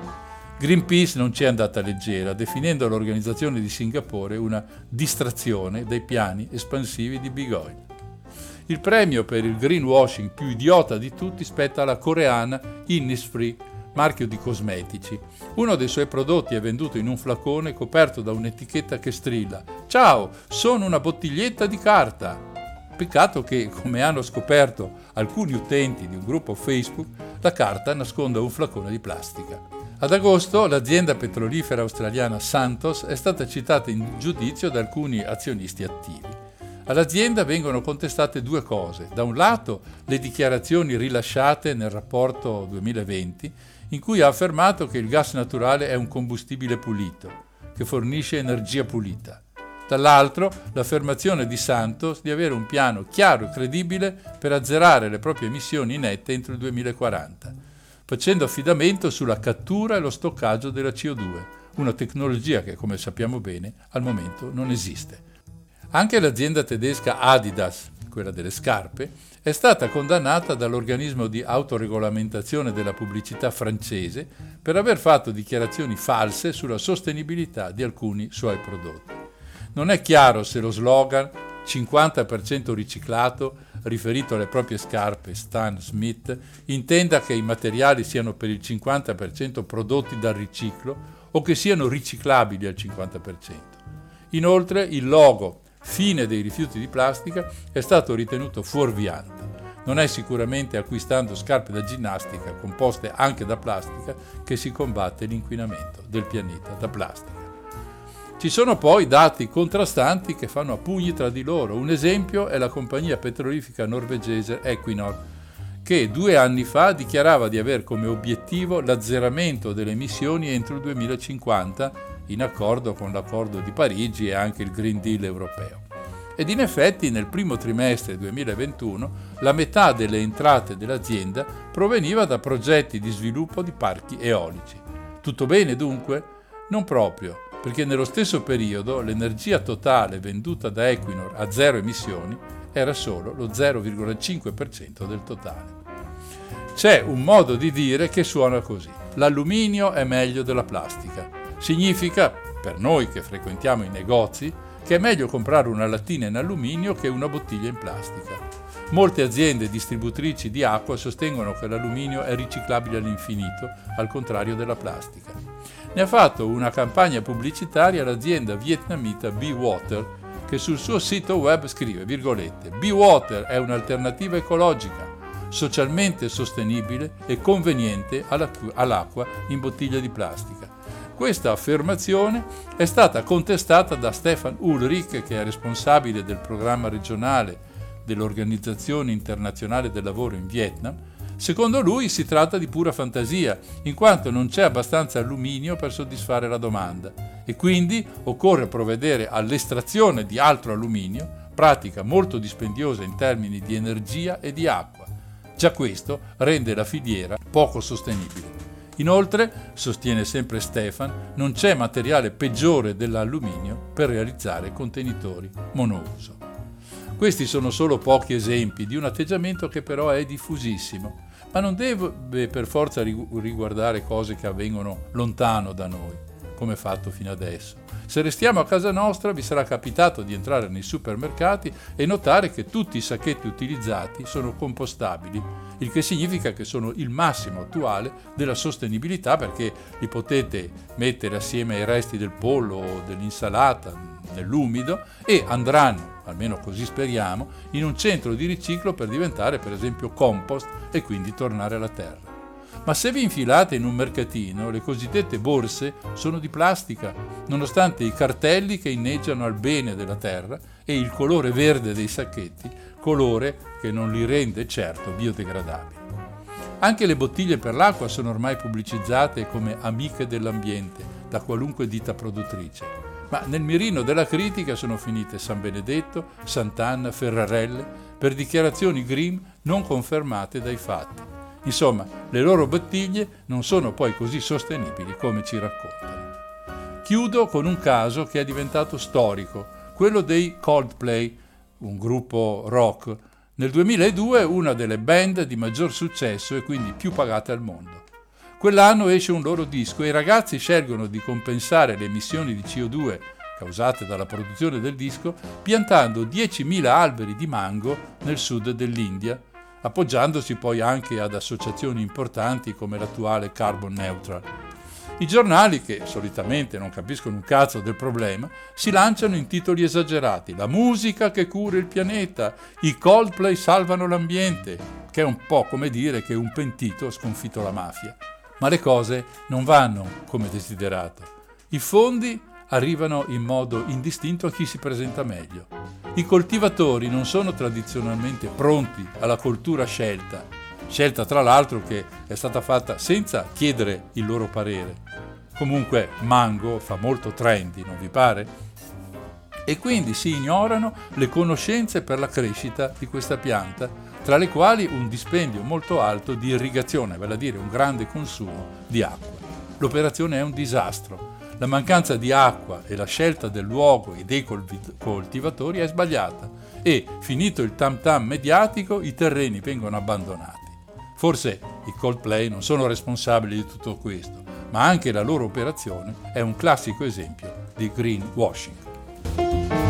Greenpeace non ci è andata leggera, definendo l'organizzazione di Singapore una distrazione dai piani espansivi di Big Oil. Il premio per il greenwashing più idiota di tutti spetta alla coreana Innisfree, marchio di cosmetici. Uno dei suoi prodotti è venduto in un flacone coperto da un'etichetta che strilla Ciao, sono una bottiglietta di carta. Peccato che, come hanno scoperto alcuni utenti di un gruppo Facebook, la carta nasconda un flacone di plastica. Ad agosto l'azienda petrolifera australiana Santos è stata citata in giudizio da alcuni azionisti attivi. All'azienda vengono contestate due cose. Da un lato le dichiarazioni rilasciate nel rapporto 2020 in cui ha affermato che il gas naturale è un combustibile pulito, che fornisce energia pulita. Dall'altro l'affermazione di Santos di avere un piano chiaro e credibile per azzerare le proprie emissioni nette entro il 2040, facendo affidamento sulla cattura e lo stoccaggio della CO2, una tecnologia che, come sappiamo bene, al momento non esiste. Anche l'azienda tedesca Adidas, quella delle scarpe, è stata condannata dall'organismo di autoregolamentazione della pubblicità francese per aver fatto dichiarazioni false sulla sostenibilità di alcuni suoi prodotti. Non è chiaro se lo slogan 50% riciclato riferito alle proprie scarpe Stan Smith intenda che i materiali siano per il 50% prodotti dal riciclo o che siano riciclabili al 50%. Inoltre il logo fine dei rifiuti di plastica è stato ritenuto fuorviante. Non è sicuramente acquistando scarpe da ginnastica composte anche da plastica che si combatte l'inquinamento del pianeta da plastica. Ci sono poi dati contrastanti che fanno a pugni tra di loro. Un esempio è la compagnia petrolifica norvegese Equinor, che due anni fa dichiarava di aver come obiettivo l'azzeramento delle emissioni entro il 2050 in accordo con l'accordo di Parigi e anche il Green Deal europeo. Ed in effetti nel primo trimestre 2021 la metà delle entrate dell'azienda proveniva da progetti di sviluppo di parchi eolici. Tutto bene dunque? Non proprio, perché nello stesso periodo l'energia totale venduta da Equinor a zero emissioni era solo lo 0,5% del totale. C'è un modo di dire che suona così. L'alluminio è meglio della plastica. Significa, per noi che frequentiamo i negozi, che è meglio comprare una lattina in alluminio che una bottiglia in plastica. Molte aziende distributrici di acqua sostengono che l'alluminio è riciclabile all'infinito, al contrario della plastica. Ne ha fatto una campagna pubblicitaria l'azienda vietnamita Be Water, che sul suo sito web scrive, virgolette, Be Water è un'alternativa ecologica, socialmente sostenibile e conveniente all'acqua in bottiglia di plastica. Questa affermazione è stata contestata da Stefan Ulrich, che è responsabile del programma regionale dell'Organizzazione Internazionale del Lavoro in Vietnam, secondo lui si tratta di pura fantasia, in quanto non c'è abbastanza alluminio per soddisfare la domanda e quindi occorre provvedere all'estrazione di altro alluminio, pratica molto dispendiosa in termini di energia e di acqua. Già questo rende la filiera poco sostenibile. Inoltre, sostiene sempre Stefan, non c'è materiale peggiore dell'alluminio per realizzare contenitori monouso. Questi sono solo pochi esempi di un atteggiamento che però è diffusissimo, ma non deve per forza riguardare cose che avvengono lontano da noi, come fatto fino adesso. Se restiamo a casa nostra vi sarà capitato di entrare nei supermercati e notare che tutti i sacchetti utilizzati sono compostabili, il che significa che sono il massimo attuale della sostenibilità perché li potete mettere assieme ai resti del pollo o dell'insalata nell'umido e andranno, almeno così speriamo, in un centro di riciclo per diventare per esempio compost e quindi tornare alla terra. Ma se vi infilate in un mercatino, le cosiddette borse sono di plastica, nonostante i cartelli che inneggiano al bene della terra e il colore verde dei sacchetti, colore che non li rende certo biodegradabili. Anche le bottiglie per l'acqua sono ormai pubblicizzate come amiche dell'ambiente da qualunque ditta produttrice ma nel mirino della critica sono finite San Benedetto, Sant'Anna, Ferrarelle, per dichiarazioni green non confermate dai fatti. Insomma, le loro bottiglie non sono poi così sostenibili come ci raccontano. Chiudo con un caso che è diventato storico, quello dei Coldplay, un gruppo rock, nel 2002 una delle band di maggior successo e quindi più pagate al mondo. Quell'anno esce un loro disco e i ragazzi scelgono di compensare le emissioni di CO2 causate dalla produzione del disco piantando 10.000 alberi di mango nel sud dell'India, appoggiandosi poi anche ad associazioni importanti come l'attuale Carbon Neutral. I giornali, che solitamente non capiscono un cazzo del problema, si lanciano in titoli esagerati. La musica che cura il pianeta, i Coldplay salvano l'ambiente, che è un po' come dire che un pentito ha sconfitto la mafia ma le cose non vanno come desiderato. I fondi arrivano in modo indistinto a chi si presenta meglio. I coltivatori non sono tradizionalmente pronti alla coltura scelta, scelta tra l'altro che è stata fatta senza chiedere il loro parere. Comunque mango fa molto trendy, non vi pare? E quindi si ignorano le conoscenze per la crescita di questa pianta tra le quali un dispendio molto alto di irrigazione, vale a dire un grande consumo di acqua. L'operazione è un disastro. La mancanza di acqua e la scelta del luogo e dei coltivatori è sbagliata e, finito il tam tam mediatico, i terreni vengono abbandonati. Forse i Coldplay non sono responsabili di tutto questo, ma anche la loro operazione è un classico esempio di greenwashing.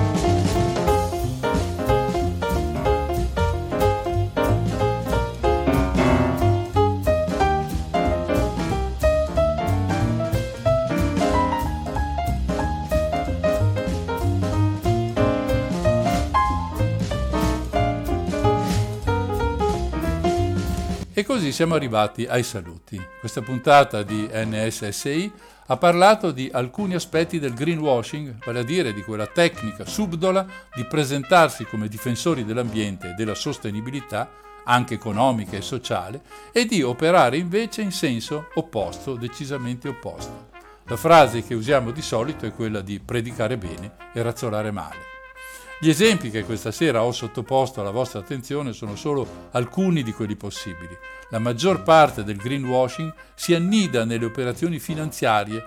E così siamo arrivati ai saluti. Questa puntata di NSSI ha parlato di alcuni aspetti del greenwashing, vale a dire di quella tecnica subdola di presentarsi come difensori dell'ambiente e della sostenibilità, anche economica e sociale, e di operare invece in senso opposto, decisamente opposto. La frase che usiamo di solito è quella di predicare bene e razzolare male. Gli esempi che questa sera ho sottoposto alla vostra attenzione sono solo alcuni di quelli possibili. La maggior parte del greenwashing si annida nelle operazioni finanziarie,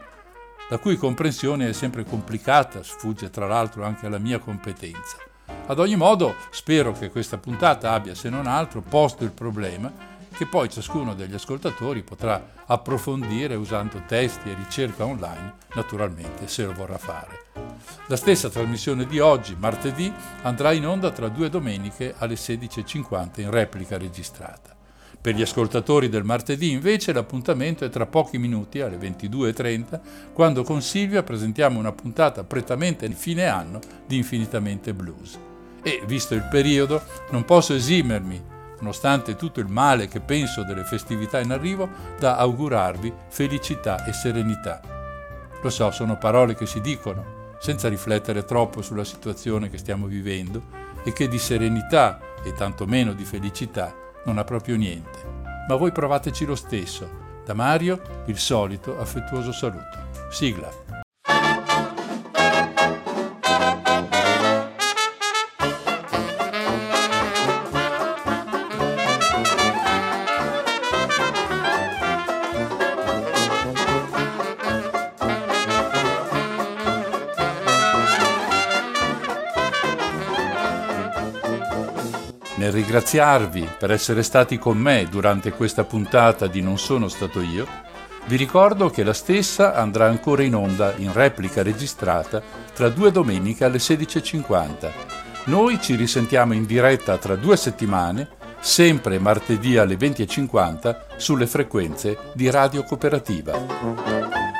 la cui comprensione è sempre complicata, sfugge tra l'altro anche alla mia competenza. Ad ogni modo, spero che questa puntata abbia, se non altro, posto il problema che poi ciascuno degli ascoltatori potrà approfondire usando testi e ricerca online, naturalmente se lo vorrà fare. La stessa trasmissione di oggi, martedì, andrà in onda tra due domeniche alle 16.50 in replica registrata. Per gli ascoltatori del martedì invece l'appuntamento è tra pochi minuti alle 22.30 quando con Silvia presentiamo una puntata prettamente di fine anno di Infinitamente Blues. E visto il periodo non posso esimermi, nonostante tutto il male che penso delle festività in arrivo, da augurarvi felicità e serenità. Lo so, sono parole che si dicono senza riflettere troppo sulla situazione che stiamo vivendo e che di serenità e tantomeno di felicità non ha proprio niente. Ma voi provateci lo stesso. Da Mario il solito affettuoso saluto. Sigla. Nel ringraziarvi per essere stati con me durante questa puntata di Non sono stato io, vi ricordo che la stessa andrà ancora in onda in replica registrata tra due domeniche alle 16.50. Noi ci risentiamo in diretta tra due settimane, sempre martedì alle 20.50, sulle frequenze di Radio Cooperativa.